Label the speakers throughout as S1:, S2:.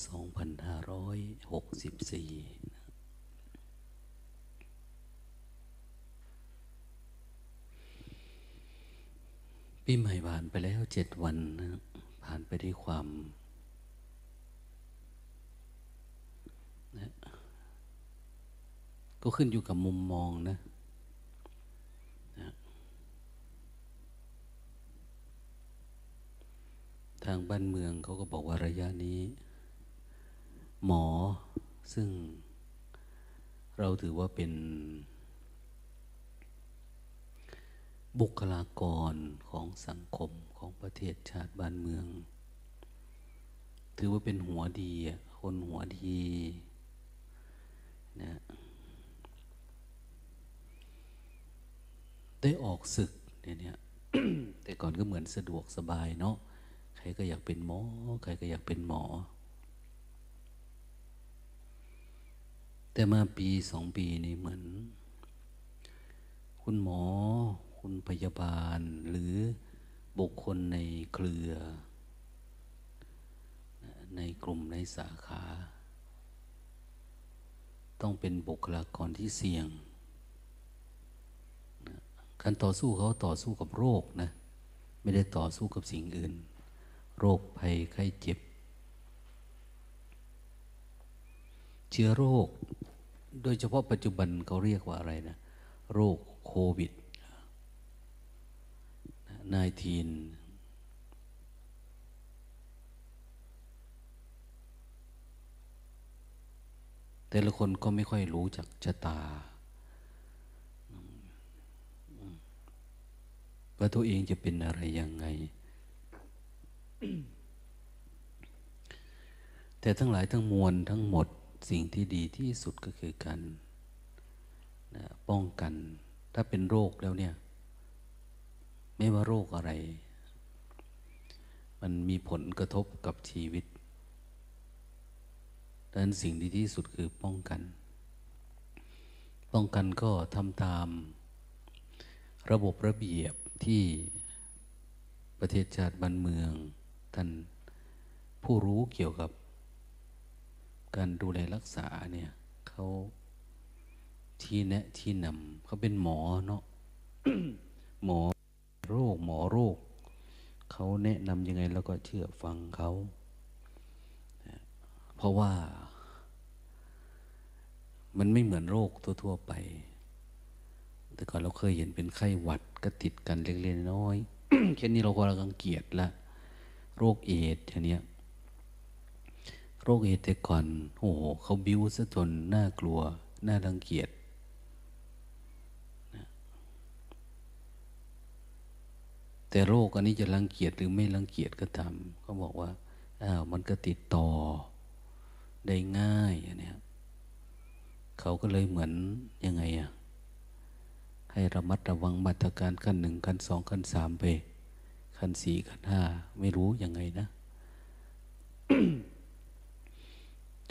S1: 2564ปีใหม่ผ่านไปแล้วเจ็ดวันนะผ่านไปด้วยความนะก็ขึ้นอยู่กับมุมมองนะนะ ทางบ้านเมืองเขาก็บอกว่าระยะนี้ หมอซึ่งเราถือว่าเป็นบุคลากรของสังคมของประเทศชาติบ้านเมือง ถือว่าเป็นหัวดีคนหัวดีนะได้ออกศึกเนี่ยแต่ก่อนก็เหมือนสะดวกสบายเนาะใครก็อยากเป็นหมอ ใครก็อยากเป็นหมอ แต่มาปีสองปีนี้เหมือน คุณหมอ คุณพยาบาล หรือบุคคลในเครือ ในกลุ่มในสาขา ต้องเป็นบุคลากรที่เสี่ยง การต่อสู้เขาต่อสู้กับโรคนะ ไม่ได้ต่อสู้กับสิ่งอื่น โรคภัยไข้เจ็บ เชื้อโรค โดยเฉพาะปัจจุบันเขาเรียกว่าอะไรนะ โรคโควิดนายทีนแต่ละคนก็ไม่ค่อยรู้จักชะตา ว่าตัวเองจะเป็นอะไรยังไง แต่ทั้งหลายทั้งมวลทั้งหมด สิ่งที่ดีที่สุดก็คือการนะป้องกัน ถ้าเป็นโรคแล้วเนี่ย ไม่ว่าโรคอะไร มันมีผลกระทบกับชีวิตดังนั้นสิ่งดีที่สุดคือป้องกัน ป้องกันก็ทำตามระบบระเบียบที่ประเทศชาติบ้านเมือง ท่านผู้รู้เกี่ยวกับ การดูแลรักษาเนี่ยเขาที่แนะที่นำเขาเป็นหมอเนาะหมอโรค หมอโรคเขาแนะนำยังไงแล้วก็เชื่อฟังเขาเพราะว่ามันไม่เหมือนโรคทั่ว ๆ ไป แต่ก่อนเราเคยเห็นเป็นไข้หวัดก็ติดกันเล็กๆน้อยแค่นี้เราก็รังเกียจละ โรคเอดส์อย่างเนี้ย โรคเอดแต่ก่อนโอ้โหเขาบิ้วซะจนน่ากลัว น่ารังเกียจแต่โรคอันนี้จะรังเกียจหรือไม่รังเกียจก็ตามเขาบอกว่าอ้าวมันก็ติดต่อได้ง่ายอันนี้เขาก็เลยเหมือนยังไงอะให้ระมัดระวังมาตรการขั้นหนึ่งขั้นสองขั้นสามไป ขั้นสี่ขั้นห้าไม่รู้ยังไงนะ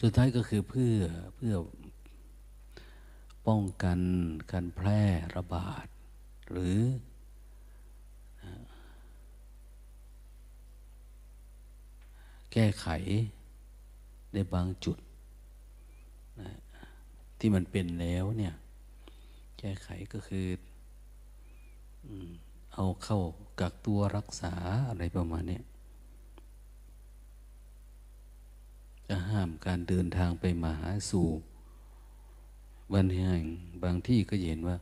S1: สุดท้ายก็คือเพื่อเพื่อป้องกันการแพร่ระบาด หรือแก้ไขในบางจุดนะที่มันเป็นแล้วเนี่ย แก้ไขก็คือเอาเข้ากักตัวรักษาอะไรประมาณนี้ จะห้ามการเดินทางไปมาหาสู่บันแห่งบางที่ก็เห็นว่า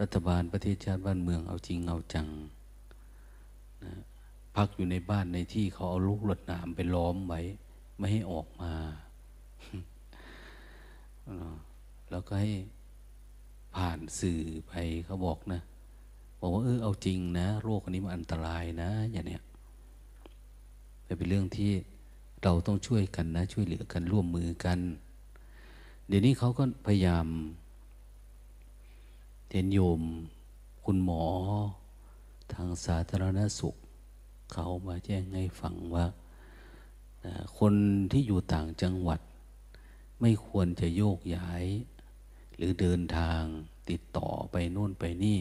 S1: รัฐบาลประเทศชาติบ้านเมืองเอาจริงเอาจังนะพักอยู่ในบ้านในที่เขาเอาลูกหลดหนามไปล้อมไว้ ไม่ให้ออกมา แล้วก็ให้ผ่านสื่อไปเขาบอกนะ บอกว่าเออเอาจริงนะ โรคอันนี้มันอันตรายนะ อย่างเนี้ยเป็นเรื่องที่ เราต้องช่วยกันนะ ช่วยเหลือกันร่วมมือกัน เดี๋ยวนี้เขาก็พยายามเห็นโยม คุณหมอ ทางสาธารณสุข เขามาแจ้งให้ฟังว่า คนที่อยู่ต่างจังหวัด ไม่ควรจะโยกย้าย หรือเดินทางติดต่อไปโน่นไปนี่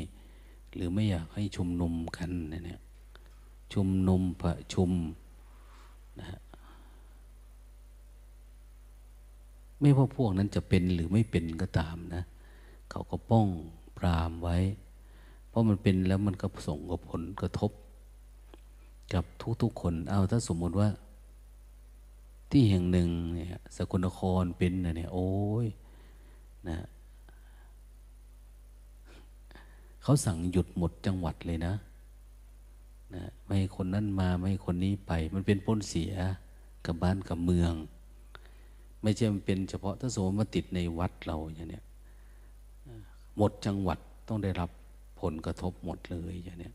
S1: หรือไม่อยากให้ชุมนุมกันเนี่ยชุมนุมประชุมนะฮะ ไม่ว่าพวกนั้นจะเป็นหรือไม่เป็นก็ตามนะ เขาก็ป้องปรามไว้ เพราะมันเป็นแล้วมันก็ส่งกับผลกระทบ กับทุกๆคน เอาถ้าสมมติว่า ที่แห่งหนึ่งเนี่ยสกลนครเป็นนะเนี่ยโอ้ยนะเขาสั่งหยุดหมดจังหวัดเลยนะนะ ไม่ให้คนนั้นมาไม่ให้คนนี้ไป มันเป็นพ้นเสียกับบ้านกับเมือง ไม่ใช่มันเป็นเฉพาะถ้าสมมติมาติดในวัดเราอย่างเนี้ยหมดจังหวัดต้องได้รับผลกระทบหมดเลยอย่างเนี้ย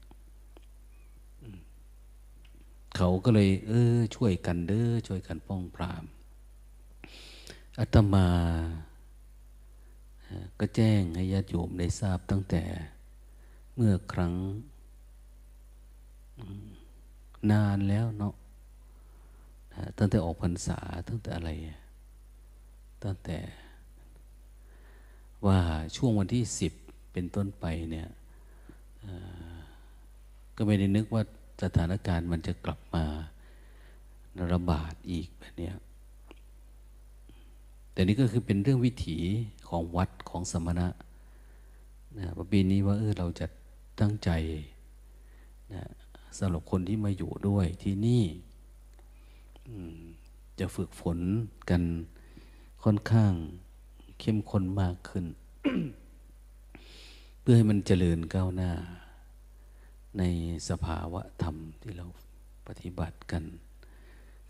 S1: เขาก็เลย เออ ช่วยกันเด้อช่วยกันป้องปรามอาตมา ก็แจ้งให้ญาติโยมได้ทราบตั้งแต่เมื่อครั้งนานแล้วเนาะตั้งแต่ออกพรรษาตั้งแต่อะไร ตั้งแต่ ว่าช่วงวันที่สิบเป็นต้นไปเนี่ยก็ไม่ได้นึกว่าสถานการณ์มันจะกลับมาระบาดอีกแบบนี้แต่นี่ก็คือเป็นเรื่องวิถีของวัดของสมณะนะปีนี้ว่าเออเราจะตั้งใจนะสำหรับคนที่มาอยู่ด้วยที่นี่จะฝึกฝนกัน ค่อนข้างเข้มข้นมากขึ้น เพื่อให้มันเจริญก้าวหน้า ในสภาวะธรรมที่เราปฏิบัติกัน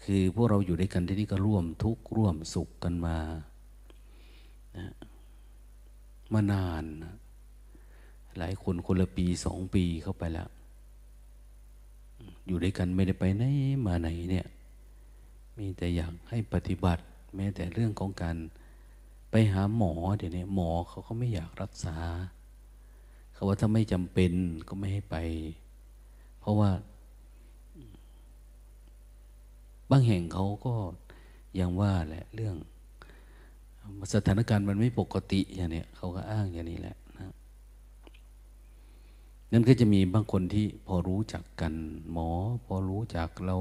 S1: คือพวกเราอยู่ด้วยกันที่นี่ก็ร่วมทุกข์ร่วมสุขกันมานะมานานนะหลายคนคนละปีสองปีเข้าไปแล้ว อยู่ด้วยกันไม่ได้ไปไหนมาไหนเนี่ย มีแต่อยากให้ปฏิบัติ แม้แต่เรื่องของการไปหาหมอเดี๋ยวนี้หมอเขาก็ไม่อยากรักษา เขาว่าถ้าไม่จำเป็นก็ไม่ให้ไป เพราะว่าบางแห่งเขาก็ยังว่าแหละเรื่อง สถานการณ์มันไม่ปกติอย่างนี้เขาก็อ้างอย่างนี้แหละนั่นก็จะมีบางคนที่พอรู้จักกัน หมอ พอรู้จักเรา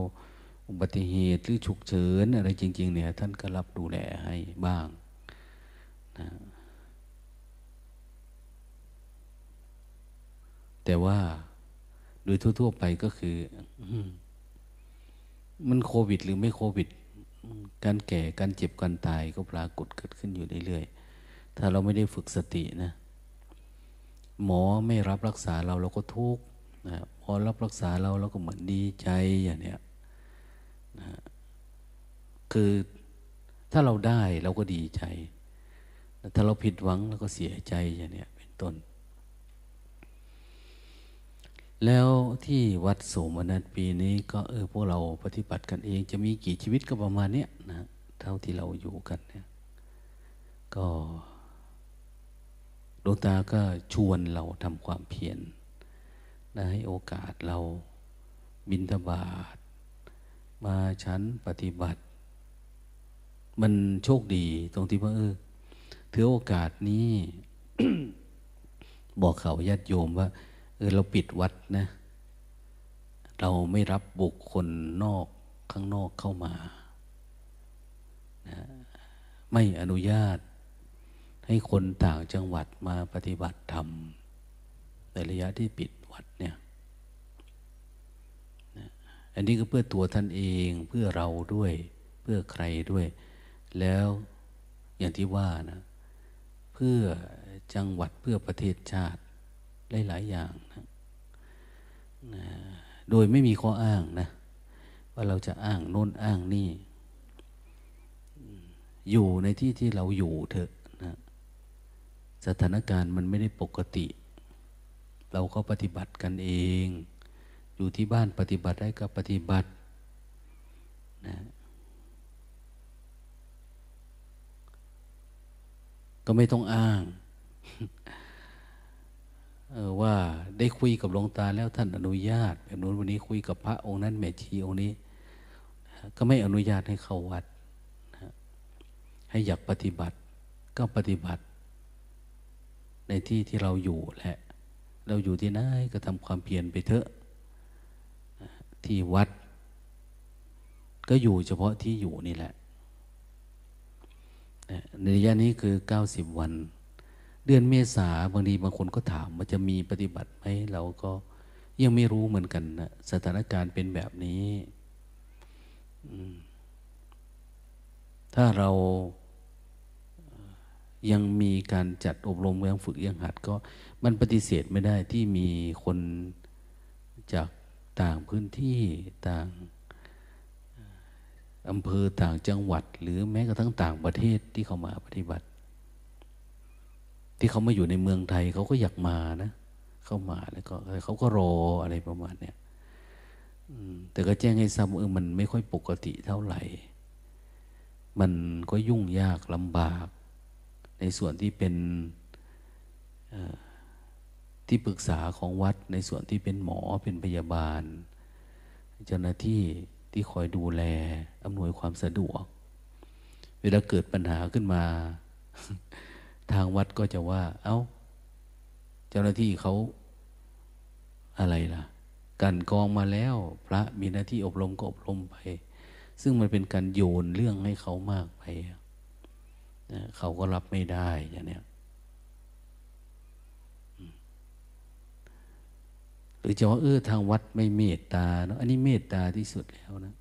S1: อุบัติเหตุหรือฉุกเฉินอะไรจริง ๆ เนี่ย ท่านก็รับดูแลให้บ้างนะแต่ว่าโดยทั่ว ๆ ไปก็คือมันโควิด หรือไม่โควิด การแก่การเจ็บการตายก็ปรากฏเกิดขึ้นอยู่เรื่อยๆถ้าเราไม่ได้ฝึกสตินะหมอไม่รับรักษาเราเราก็ทุกข์นะพอรับรักษาเราเราก็เหมือนดีใจอย่างเนี้ย นะคือถ้าเราได้เราก็ดีใจ ถ้าเราผิดหวังเราก็เสียใจอย่างเนี้ยเป็นต้น แล้วที่วัดสมนัสปีนี้ก็เออพวกเราปฏิบัติกันเอง จะมีกี่ชีวิตก็ประมาณเนี้ยนะเท่าที่เราอยู่กันเนี่ยก็หลวงตาก็ชวนเราทำความเพียรนะให้โอกาสเราบินทบาท มาชั้นปฏิบัติ มันโชคดีตรงที่ว่าเออถือโอกาสนี้ บอกเขาญาติโยมว่า เออเราปิดวัดนะ เราไม่รับบุคคลนอกข้างนอกเข้ามานะไม่อนุญาต ให้คนต่างจังหวัดมาปฏิบัติธรรมในระยะที่ปิดวัดเนี่ย อันนี้ก็เพื่อตัวท่านเองเพื่อเราด้วย เพื่อใครด้วย แล้วอย่างที่ว่านะเพื่อจังหวัดเพื่อประเทศชาติหลายๆอย่างนะนะโดยไม่มีข้ออ้างนะ ว่าเราจะอ้างโน้นอ้างนี่ อยู่ในที่ที่เราอยู่เถอะสถานการณ์มันไม่ได้ปกติ เราก็ปฏิบัติกันเอง อยู่ที่บ้านปฏิบัติได้ก็ปฏิบัตินะก็ไม่ต้องอ้างออว่าได้คุยกับหลวงตาแล้วท่านอนุญาตแบบนู้นวันนี้คุยกับพระองค์นั้นแม่ชีองค์นี้ ก็ไม่อนุญาตให้เข้าวัดให้อยากปฏิบัติก็ปฏิบัติ ในที่ที่เราอยู่แหละ เราอยู่ที่ไหนก็ทำความเพียรไปเถอะ ที่วัด ก็อยู่เฉพาะที่อยู่นี่แหละในระยะนี้คือ 90 วัน เดือนเมษาบางทีบางคนก็ถามว่าจะมีปฏิบัติไหมเราก็ยังไม่รู้เหมือนกันนะสถานการณ์เป็นแบบนี้ถ้าเรายังมีการจัดอบรมยังฝึกยังหัดก็มันปฏิเสธไม่ได้ที่มีคนจาก ต่างพื้นที่ต่างอำเภอต่างจังหวัด หรือแม้กระทั่งต่างประเทศที่เขามาปฏิบัติ ที่เขามาอยู่ในเมืองไทยเขาก็อยากมานะเข้ามาแล้วก็เขาก็รออะไรประมาณเนี้ยแต่ก็แจ้งให้ทราบว่ามันไม่ค่อยปกติเท่าไหร่ มันก็ยุ่งยากลำบาก ในส่วนที่เป็น ที่ปรึกษาของวัดในส่วนที่เป็นหมอเป็นพยาบาล เจ้าหน้าที่ที่คอยดูแลอำนวยความสะดวก เวลาเกิดปัญหาขึ้นมา ทางวัดก็จะว่า เอา้า เจ้าหน้าที่เขาอะไรล่ะ กันกองมาแล้ว พระมีหน้าที่อบรมก็อบรมไป ซึ่งมันเป็นการโยนเรื่องให้เขามากไปนะเขาก็รับไม่ได้อย่างเนี้ย หรือจะว่าเออทางวัดไม่เมตตาเนาะอันนี้เมตตาที่สุดแล้วนะ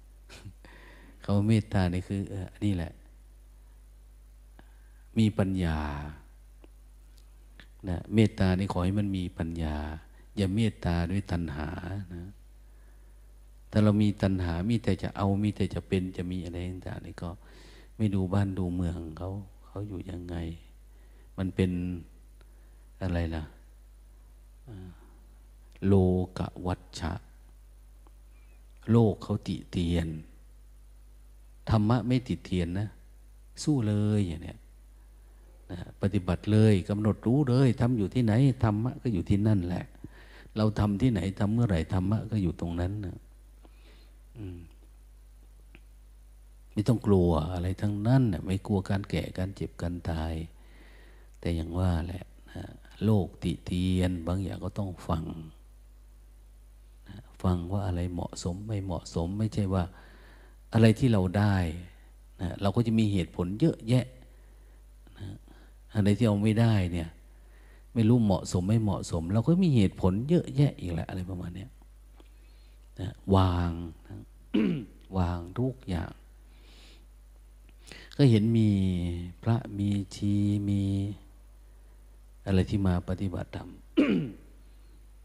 S1: เขาเมตตานี่คือเอออันนี้แหละ มีปัญญานะเมตตานี่ขอให้มันมีปัญญา อย่าเมตตาด้วยตัณหานะถ้าเรามีตัณหามีแต่จะเอามีแต่จะเป็นจะมีอะไรต่างๆนี่ก็ ไม่ดูบ้านดูเมืองเขาเขาอยู่ยังไง มันเป็นอะไรล่ะ โลกวัชชะ โลกเขาติเตียน ธรรมะไม่ติเตียนนะ สู้เลยอย่างเนี้ยนะปฏิบัติเลยกำหนดรู้เลยทำอยู่ที่ไหนธรรมะก็อยู่ที่นั่นแหละ เราทำที่ไหนทำเมื่อไหร่ธรรมะก็อยู่ตรงนั้นนะไม่ต้องกลัวอะไรทั้งนั้นไม่กลัวการแก่การเจ็บการตาย แต่อย่างว่าแหละนะโลกติเตียน บางอย่างก็ต้องฟัง ฟังว่าอะไรเหมาะสมไม่เหมาะสม ไม่ใช่ว่าอะไรที่เราได้นะเราก็จะมีเหตุผลเยอะแยะนะอะไรที่เราไม่ได้เนี่ย ไม่รู้เหมาะสมไม่เหมาะสม เราก็มีเหตุผลเยอะแยะอีกแหละอะไรประมาณนี้นะวางนะวางทุกอย่าง ก็เห็นมีพระมีชีมีอะไรที่มาปฏิบัติธรรม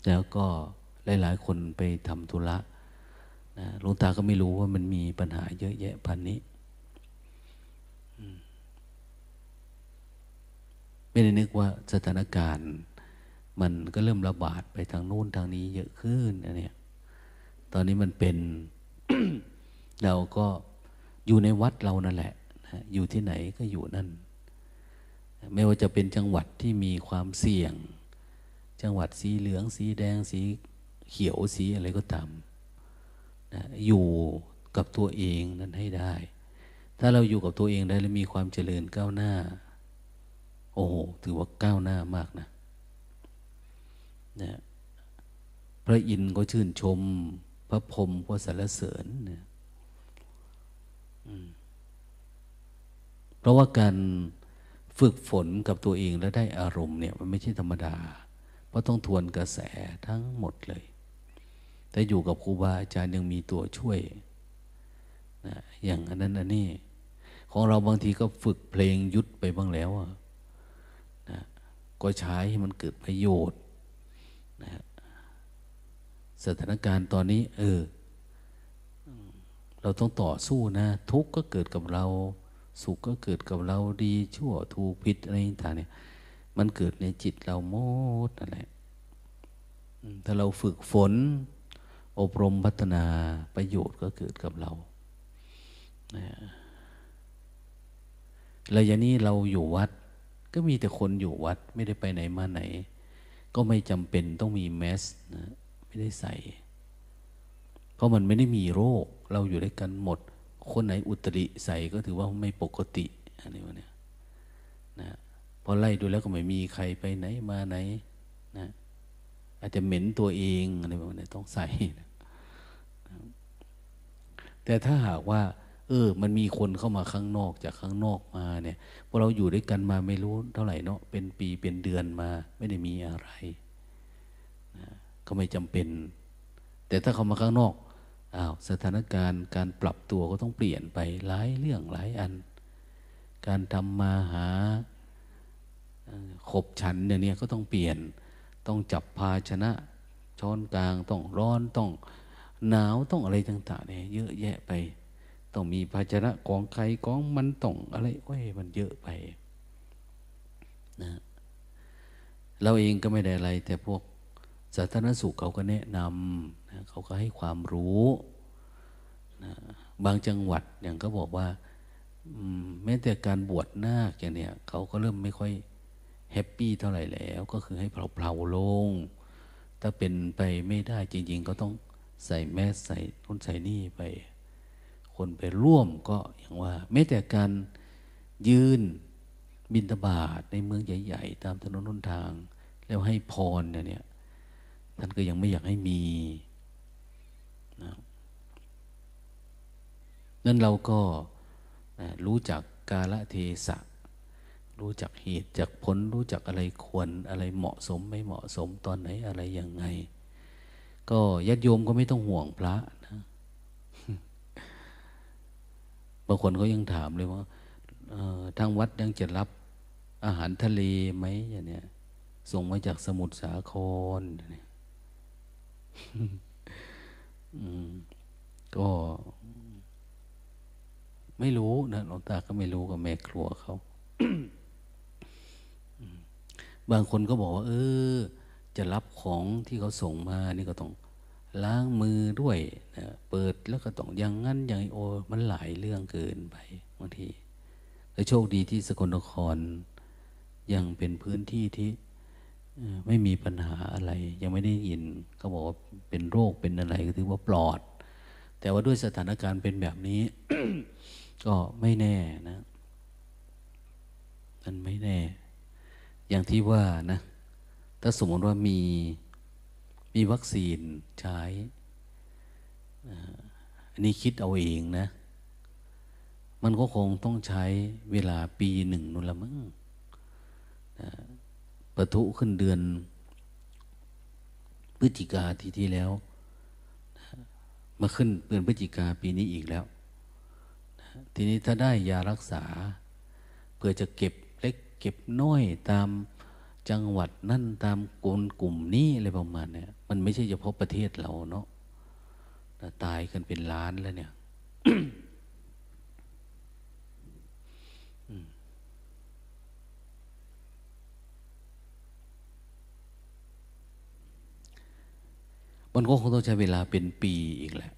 S1: แล้วก็ หลายๆ คนไปทำธุระนะหลวงตาก็ไม่รู้ว่ามันมีปัญหาเยอะแยะพันนี้ไม่ได้นึกว่าสถานการณ์ มันก็เริ่มระบาดไปทางนู้นทางนี้เยอะขึ้นนะเนี่ย ตอนนี้มันเป็น เราก็อยู่ในวัดเรานั่นแหละนะอยู่ที่ไหนก็อยู่นั่น ไม่ว่าจะเป็นจังหวัดที่มีความเสี่ยง จังหวัดสีเหลือง สีแดง สี เขียวสีอะไรก็ตามนะอยู่กับตัวเองนั้นให้ได้ ถ้าเราอยู่กับตัวเองได้แล้วมีความเจริญก้าวหน้า โอ้โหถือว่าก้าวหน้ามากนะนะพระอินทร์ก็ชื่นชม พระพรหมก็สรรเสริญนะเพราะว่าการฝึกฝนกับตัวเองแล้วได้อารมณ์เนี่ย มันไม่ใช่ธรรมดา เพราะต้องทวนกระแสทั้งหมดเลย แต่อยู่กับครูบาอาจารย์ยังมีตัวช่วยนะอย่างอันนั้นอันนี้ ของเราบางทีก็ฝึกเพลงยุดไปบ้างแล้วนะก็ใช้ให้มันเกิดประโยชน์นะสถานการณ์ตอนนี้ เออ เราต้องต่อสู้นะ ทุกข์ก็เกิดกับเรา สุขก็เกิดกับเราดีชั่วถูกผิดอะไรต่างเนี่ย มันเกิดในจิตเราหมดนั่นแหละถ้าเราฝึกฝน อบรมพัฒนาประโยชน์ก็เกิดกับเราแล้วอย่างนี้เราอยู่วัด ก็มีแต่คนอยู่วัดไม่ได้ไปไหนมาไหน ก็ไม่จำเป็นต้องมีแมสนะไม่ได้ใส่ เพราะมันไม่ได้มีโรค เราอยู่ด้วยกันหมด คนไหนอุตริใส่ก็ถือว่าไม่ปกติอันนี้วะเนี่ยนะพอไล่ดูแล้วก็ไม่มีใครไปไหนมาไหนนะ อาจจะเหม็นตัวเองอะไรแบบนี้ต้องใส่นะแต่ถ้าหากว่า เออ มันมีคนเข้ามาข้างนอกจากข้างนอกมาเนี่ยพอเราอยู่ด้วยกันมาไม่รู้เท่าไหร่เนาะเป็นปีเป็นเดือนมา ไม่ได้มีอะไรนะก็ไม่จำเป็น แต่ถ้าเขามาข้างนอกอ้าวสถานการณ์การปรับตัวก็ต้องเปลี่ยนไปหลายเรื่องหลายอัน การทำมาหาขบฉันเนี่ยก็ต้องเปลี่ยน ต้องจับภาชนะ ช้อนกลางต้องร้อนต้องหนาวต้องอะไรต่างๆเนี่ยเยอะแยะไป ต้องมีภาชนะกองใครกองมันต้องอะไรโอ้ยมันเยอะไปนะเราเองก็ไม่ได้อะไร แต่พวกสาธารณสุขเขาก็แนะนำนะเขาก็ให้ความรู้นะบางจังหวัดอย่างก็บอกว่าแม้แต่การบวชนาคอย่างเนี้ยเขาก็เริ่มไม่ค่อย แฮปปี้เท่าไหร่แล้ว ก็คือให้เผาๆลง ถ้าเป็นไปไม่ได้จริง ๆ ก็ต้องใส่แมสใส่ทุนใส่นี่ไป คนไปร่วมก็อย่างว่าแม้แต่การยืนบินตบาทในเมืองใหญ่ ๆ ตามถนนหนทาง แล้วให้พรเนี่ยท่านก็ยังไม่อยากให้มีนะนั่นเราก็รู้จักกาลเทศะ รู้จักเหตุจากผลรู้จักอะไรควรอะไรเหมาะสมไม่เหมาะสมตอนไหนอะไรยังไง ก็ญาติโยมก็ไม่ต้องห่วงพระนะบางคนเขายังถามเลยว่าทางวัดยังจะรับอาหารทะเลไหมอย่างเนี้ยส่งมาจากสมุทรสาครก็ไม่รู้นะหลวงตาก็ไม่รู้กับแม่ครัวเขา บางคนก็บอกว่า เออ จะรับของที่เขาส่งมานี่ก็ต้องล้างมือด้วยนะเปิดแล้วก็ต้องอย่างงั้นอย่างโอ มันหลายเรื่องเกินไปบางทีแต่โชคดีที่สกลนคร ยังเป็นพื้นที่ที่ไม่มีปัญหาอะไร ยังไม่ได้ยินเขาบอกว่าเป็นโรคเป็นอะไรก็ถือว่าปลอด แต่ว่าด้วยสถานการณ์เป็นแบบนี้ ก็ไม่แน่นะ มันไม่แน่ อย่างที่ว่านะ ถ้าสมมติว่ามีมีวัคซีนใช้อันนี้คิดเอาเองนะ มันก็คงต้องใช้เวลาปีหนึ่งนู่นละมั้งปะทุขึ้นเดือนพฤศจิกาทีที่แล้ว มาขึ้นเดือนพฤศจิกาปีนี้อีกแล้ว ทีนี้ถ้าได้ยารักษา เพื่อจะเก็บ เก็บน้อยตามจังหวัดนั่นตามกลุ่มกลุ่มนี้อะไรประมาณเนี้มันไม่ใช่เฉพาะประเทศเราเนาะตายกันเป็นล้านแล้วเนี่ยมันก็คงต้องใช้เวลาเป็นปีอีกแหละ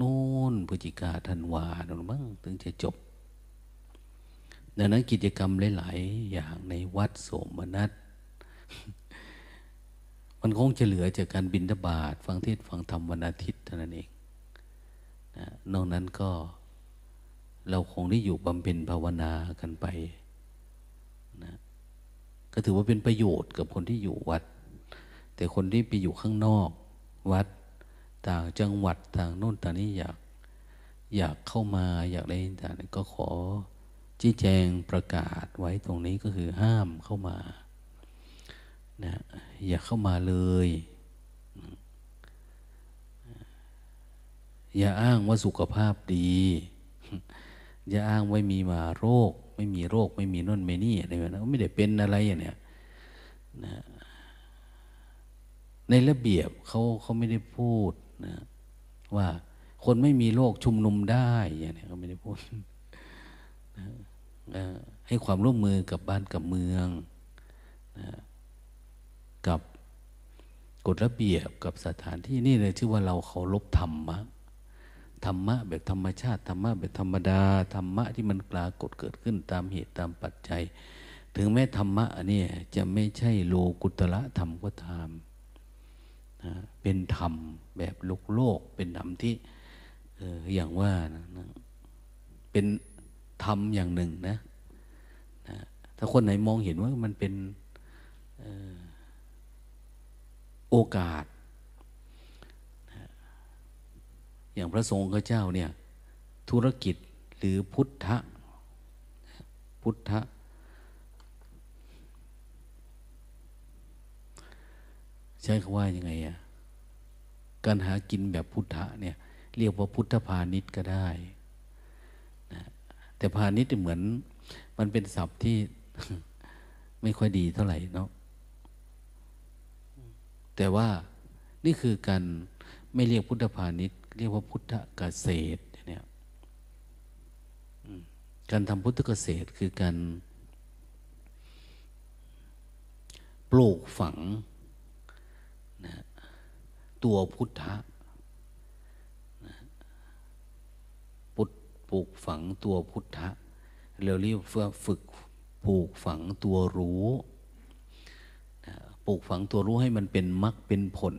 S1: นู่นพฤศจิกาธันวาโน่นมั้งถึงจะจบ ดังนั้นกิจกรรมหลาย ๆ อย่างในวัดโสมนัสมันคงจะเหลือจากการบินทบาทฟังเทศฟังธรรมวันอาทิตย์เท่านั้นเองนะนอกนั้นก็เราคงได้อยู่บำเพ็ญภาวนากันไปนะก็ถือว่าเป็นประโยชน์กับคนที่อยู่วัด แต่คนที่ไปอยู่ข้างนอกวัดต่างจังหวัดต่างโน่นต่างนี้อยาก อยากเข้ามาอยากอะไรต่างก็ขอ ชี้แจงประกาศไว้ตรงนี้ก็คือห้ามเข้ามานะอย่าเข้ามาเลย อย่าอ้างว่าสุขภาพดี อย่าอ้างว่ามีมาโรค ไม่มีโรค ไม่มีน่นไม่นี่อะไรแบบนั้นไม่ได้เป็นอะไรอย่างเนี้ยนะในระเบียบเขาเขาไม่ได้พูดนะว่าคนไม่มีโรคชุมนุมได้อย่างเนี้ยเขาไม่ได้พูดนะ ให้ความร่วมมือกับบ้านกับเมืองนะกับกฎระเบียบกับสถานที่นี่เลยชื่อว่าเราเคารพธรรมะธรรมะแบบธรรมชาติธรรมะแบบธรรมดาธรรมะที่มันปรากฏเกิดขึ้นตามเหตุตามปัจจัย ถึงแม้ธรรมะนี่จะไม่ใช่โลกุตละธรรมก็ตามนะเป็นธรรมแบบโลกโลก เป็นธรรมที่อออย่างว่านะเป็น ธรรมอย่างหนึ่งนะนะ ถ้าคนไหนมองเห็นว่ามันเป็นโอกาส อย่างพระสงฆ์เจ้าเนี่ย ธุรกิจหรือพุทธะ พุทธะ ใช้คำว่ายังไงอะการหากินแบบพุทธะเนี่ย เรียกว่าพุทธพาณิชย์ก็ได้ แต่พาณิชย์เหมือน มันเป็นศัพท์ที่ไม่ค่อยดีเท่าไหร่เนาะแต่ว่านี่คือการไม่เรียกพุทธพาณิชย์ เรียกว่าพุทธเกษตรเนี่ยการทำพุทธเกษตรคือการปลูกฝังนะตัวพุทธะนะ ปลูกฝังตัวพุทธะเราเรียกว่าฝึกปลูกฝังตัวรู้ปลูกฝังตัวรู้ให้มันเป็นมรรคเป็นผล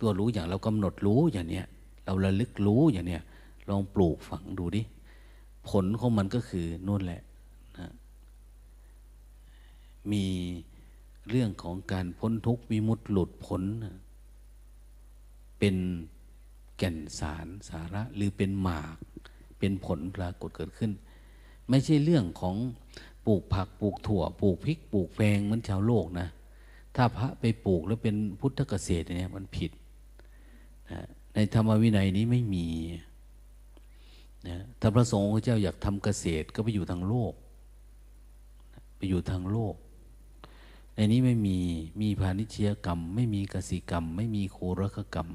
S1: ตัวรู้อย่างเรากำหนดรู้อย่างเนี้ยเราระลึกรู้อย่างเนี้ยลองปลูกฝังดูดิผลของมันก็คือนู่นแหละนะมีเรื่องของการพ้นทุกข์มีมุดหลุดพ้น เป็น แก่นสารสาระ หรือเป็นหมาก เป็นผลปรากฏเกิดขึ้น ไม่ใช่เรื่องของปลูกผักปลูกถั่วปลูกพริกปลูกแฟงเหมือนชาวโลกนะ ถ้าพระไปปลูกแล้วเป็นพุทธเกษตรเนี่ยมันผิดนะในธรรมวินัยนี้ไม่มีนะถ้าพระสงฆ์เจ้าอยากทำเกษตรก็ไปอยู่ทางโลก ไปอยู่ทางโลก ในนี้ไม่มีมีพาณิชยกรรม ไม่มีกสิกรรม ไม่มีโครคกรรม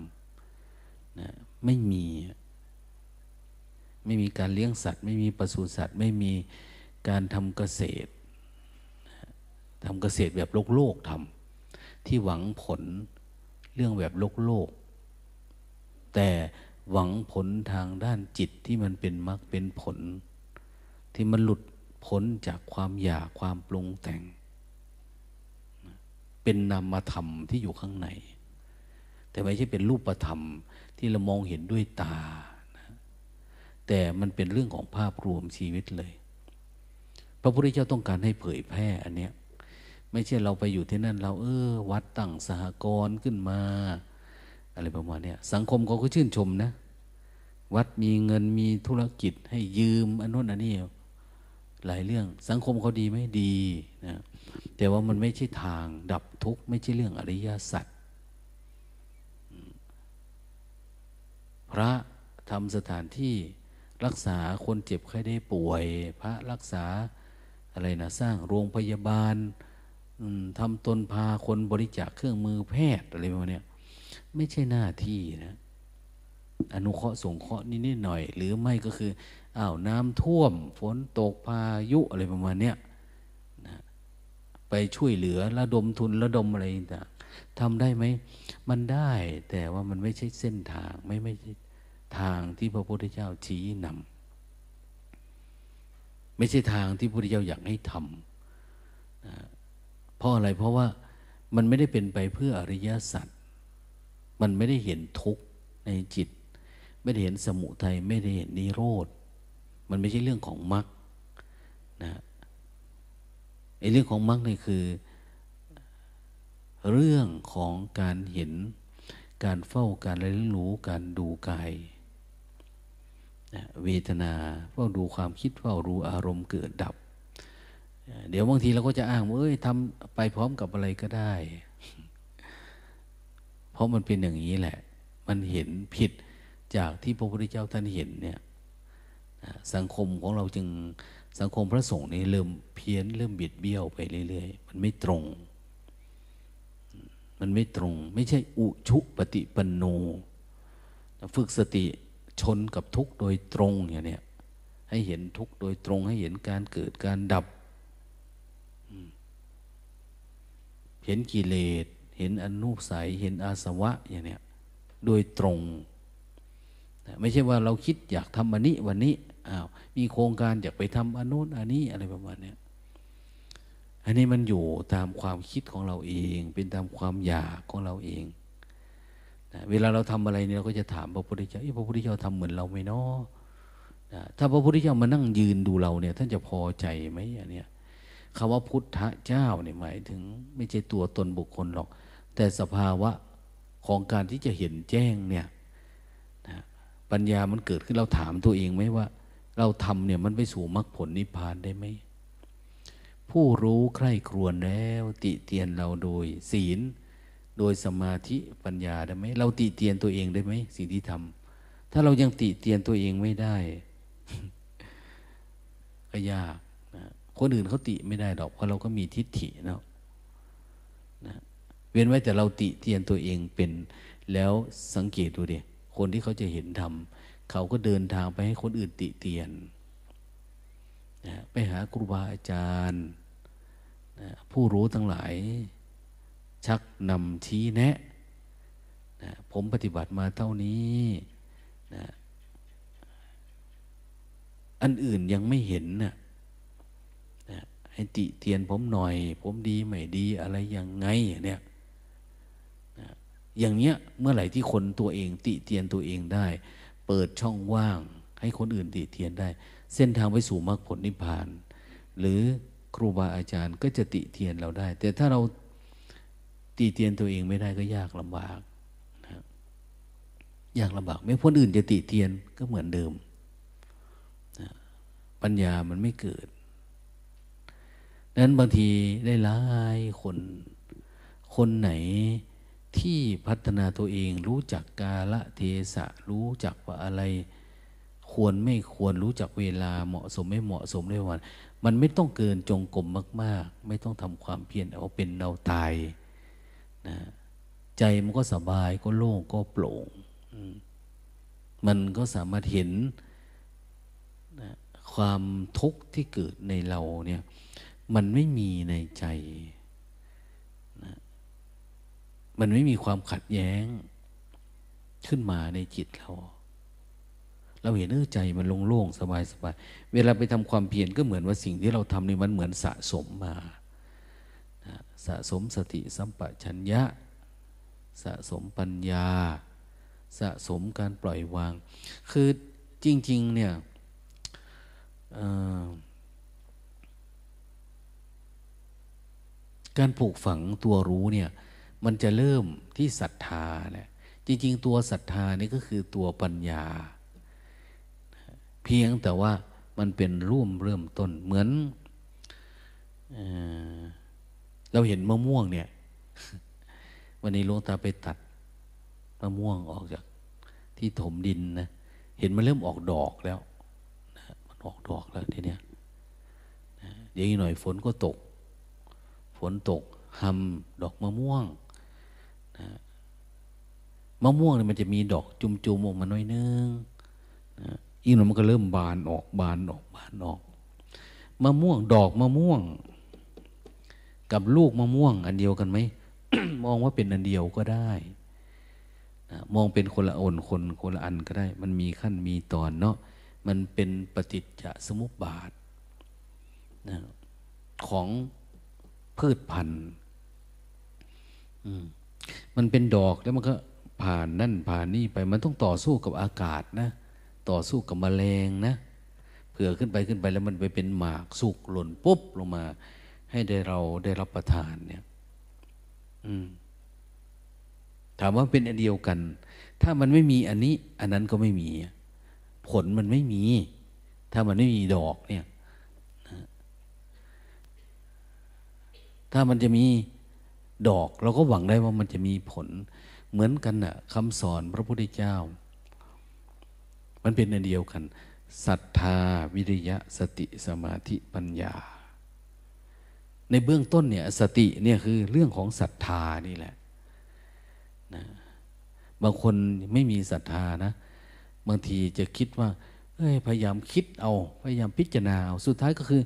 S1: นะไม่มี ไม่มีการเลี้ยงสัตว์ ไม่มีปศุสัตว์ ไม่มีการทำเกษตรทำเกษตรแบบโลกโลกทำที่หวังผลเรื่องแบบโลกโลก แต่หวังผลทางด้านจิตที่มันเป็นมรรคเป็นผล ที่มันหลุดพ้นจากความอยากความปรุงแต่ง เป็นนามธรรมที่อยู่ข้างใน แต่ไม่ใช่เป็นรูปธรรม ที่เรามองเห็นด้วยตานะแต่มันเป็นเรื่องของภาพรวมชีวิตเลย พระพุทธเจ้าต้องการให้เผยแพร่อันเนี้ยไม่ใช่เราไปอยู่ที่นั่น เราเออ วัดตั้งสหกรณ์ขึ้นมา อะไรประมาณนี้สังคมเขาก็ชื่นชมนะ วัดมีเงินมีธุรกิจให้ยืมอันนู้นอันนี้หลายเรื่อง สังคมเขาดีไหมดีนะแต่ว่ามันไม่ใช่ทางดับทุกข์ไม่ใช่เรื่องอริยสัจ พระทำสถานที่รักษาคนเจ็บไข้ได้ป่วย พระรักษาอะไรนะสร้างโรงพยาบาลทำตนพาคนบริจาคเครื่องมือแพทย์อะไรพวกนี้ไม่ใช่หน้าที่นะอนุเคราะห์สงเคราะห์นิดๆหน่อย หรือไม่ก็คืออ้าวน้ำท่วม ฝนตกพายุอะไรประมาณนี้ไปช่วยเหลือระดมทุนระดมอะไรต่างทำได้ไหม มันได้แต่ว่ามันไม่ใช่เส้นทางไม่ไม่ใช่ทางที่พระพุทธเจ้าชี้นำไม่ใช่ทางที่พระพุทธเจ้าอยากให้ทำนะเพราะอะไรเพราะว่ามันไม่ได้เป็นไปเพื่ออริยสัจมันไม่ได้เห็นทุกข์ในจิต ไม่ได้เห็นสมุทัยไม่ได้เห็นนิโรธ มันไม่ใช่เรื่องของมรรคนะไอ้เรื่องของมรรคนี่คือ เรื่องของการเห็น การเฝ้าการเรียนรู้การดูกายเวทนาเฝ้าดูความคิดเฝ้ารู้อารมณ์เกิดดับ เดี๋ยวบางทีเราก็จะอ้างว่าเอ้ยทำไปพร้อมกับอะไรก็ได้ เพราะมันเป็นอย่างนี้แหละ มันเห็นผิดจากที่พระพุทธเจ้าท่านเห็นเนี่ยสังคมของเราจึงสังคมพระสงฆ์นี่เริ่มเพี้ยนเริ่มบิดเบี้ยวไปเรื่อยๆ มันไม่ตรง มันไม่ตรง ไม่ใช่อุชุปฏิปันโนฝึกสติชนกับทุกโดยตรงอย่างนี้ให้เห็นทุกโดยตรง ให้เห็นการเกิดการดับ เห็นกิเลสเห็นอนุสัยเห็นอาสวะอย่างนี้โดยตรงไม่ใช่ว่าเราคิดอยากทำวันนี้วันนี้อ้าวมีโครงการอยากไปทำอันนู้นอันนี้อะไรประมาณนี้ อันนี้มันอยู่ตามความคิดของเราเอง เป็นตามความอยากของเราเองนะเวลาเราทำอะไรเนี่ยเราก็จะถามพระพุทธเจ้าพระพุทธเจ้าทำเหมือนเราไหมเนาะนะถ้าพระพุทธเจ้ามานั่งยืนดูเราเนี่ย ท่านจะพอใจไหมอันเนี้ยคำว่าพุทธเจ้าเนี่ยหมายถึง ไม่ใช่ตัวตนบุคคลหรอก แต่สภาวะของการที่จะเห็นแจ้งเนี่ยนะปัญญามันเกิดขึ้นเราถามตัวเองไหมว่า เราทำเนี่ยมันไปสู่มรรคผลนิพพานได้ไหม ผู้รู้ใคร่ครวญแล้ว ติเตียนเราโดยศีล โดยสมาธิปัญญาได้ไหมเราติเตียนตัวเองได้ไหมสิ่งที่ทำถ้าเรายังติเตียนตัวเองไม่ได้ก็ยากนะคนอื่นเขาติไม่ได้ดอก เพราะเราก็มีทิฏฐิเนาะนะเว้นไว้แต่เราติเตียนตัวเองเป็นแล้วสังเกตดูดิคนที่เขาจะเห็นธรรมเขาก็เดินทางไปให้คนอื่นติเตียน นะไปหาครูบาอาจารย์นะผู้รู้ทั้งหลาย ชักนำชี้แนะนะผมปฏิบัติมาเท่านี้นะอันอื่นยังไม่เห็นนะนะให้ติเตียนผมหน่อย ผมดีไม่ดีอะไรยังไงเนี่ยนะอย่างเนี้ยเมื่อไหร่ที่คนตัวเองติเตียนตัวเองได้ เปิดช่องว่าง ให้คนอื่นติเตียนได้ เส้นทางไปสู่มรรคผลนิพพาน หรือครูบาอาจารย์ก็จะติเตียนเราได้ แต่ถ้าเราติเตียนตัวเองไม่ได้ก็ยากลำบากนะยากลำบาก ไม่คนอื่นจะติเตียนก็เหมือนเดิมปัญญามันไม่เกิดนั้นบางทีได้หลายคน คนไหนที่พัฒนาตัวเองรู้จักกาละเทศะรู้จักว่าอะไร ควรไม่ควรรู้จักเวลาเหมาะสมไม่เหมาะสมได้วัน มันไม่ต้องเกินจงกรมมาก ๆ ไม่ต้องทำความเพียรเอาเป็นเอาตายนะใจมันก็สบายก็โล่งก็โปร่ง มันก็สามารถเห็นความทุกข์ที่เกิดในเราเนี่ยมันไม่มีในใจนะมันไม่มีความขัดแย้งขึ้นมาในจิตเรา เราเห็นเออใจมันโล่งๆสบายๆเวลาไปทำความเพียรก็เหมือนว่าสิ่งที่เราทำนี่มันเหมือนสะสมมาสะสมสติสัมปชัญญะ สะสมปัญญา สะสมการปล่อยวาง คือจริง ๆ เนี่ยการปลูกฝังตัวรู้เนี่ยมันจะเริ่มที่ศรัทธาแหละจริง ๆ ตัวศรัทธานี่ก็คือตัวปัญญา พียงแต่ว่ามันเป็นร่วมเริ่มต้นเหมือนเเราเห็นมะม่วงเนี่ย วันนี้ลงตาไปตัดมะม่วงออกจาก ที่ถมดินนะเห็นมันเริ่มออกดอกแล้วมันออกดอกแล้วทีเนี้ยเดี๋ยวอีกหน่อยฝนก็ตก ฝนตกหำดอกมะม่วงนะมะม่วงเนี่ยมันจะมีดอกจุมๆออกมาหน่อยนึง อีกหน่อยมันก็เริ่มบานออกบานออกบานออกมะม่วงดอกมะม่วง กับลูกมะม่วง อันเดียวกันไหมมองว่าเป็นอันเดียวก็ได้มองเป็นคนละอนคนคนละอันก็ได้ มันมีขั้นมีตอนเนาะมันเป็นปฏิจจสมุปบาทนะของพืชพันธุ์มันเป็นดอกแล้วมันก็ผ่านนั่นผ่านนี่ไป มันต้องต่อสู้กับอากาศนะ ต่อสู้กับมแมลงนะเผื่อขึ้นไปขึ้นไปแล้วมันไปเป็นหมากสุกหล่นปุ๊บลงมา ให้ได้เราได้รับประทานเนี่ยถามว่าเป็นอันเดียวกัน ถ้ามันไม่มีอันนี้ อันนั้นก็ไม่มี ผลมันไม่มี ถ้ามันไม่มีดอกเนี่ยถ้ามันจะมีดอก เราก็หวังได้ว่ามันจะมีผล เหมือนกันน่ะคำสอนพระพุทธเจ้า มันเป็นอันเดียวกันศรัทธาวิริยะสติสมาธิปัญญา ในเบื้องต้นเนี่ยสติเนี่ยคือเรื่องของศรัทธานี่แหละนะบางคนไม่มีศรัทธานะบางทีจะคิดว่าเอ้ยพยายามคิดเอาพยายามพิจารณาเอาสุดท้ายก็คือ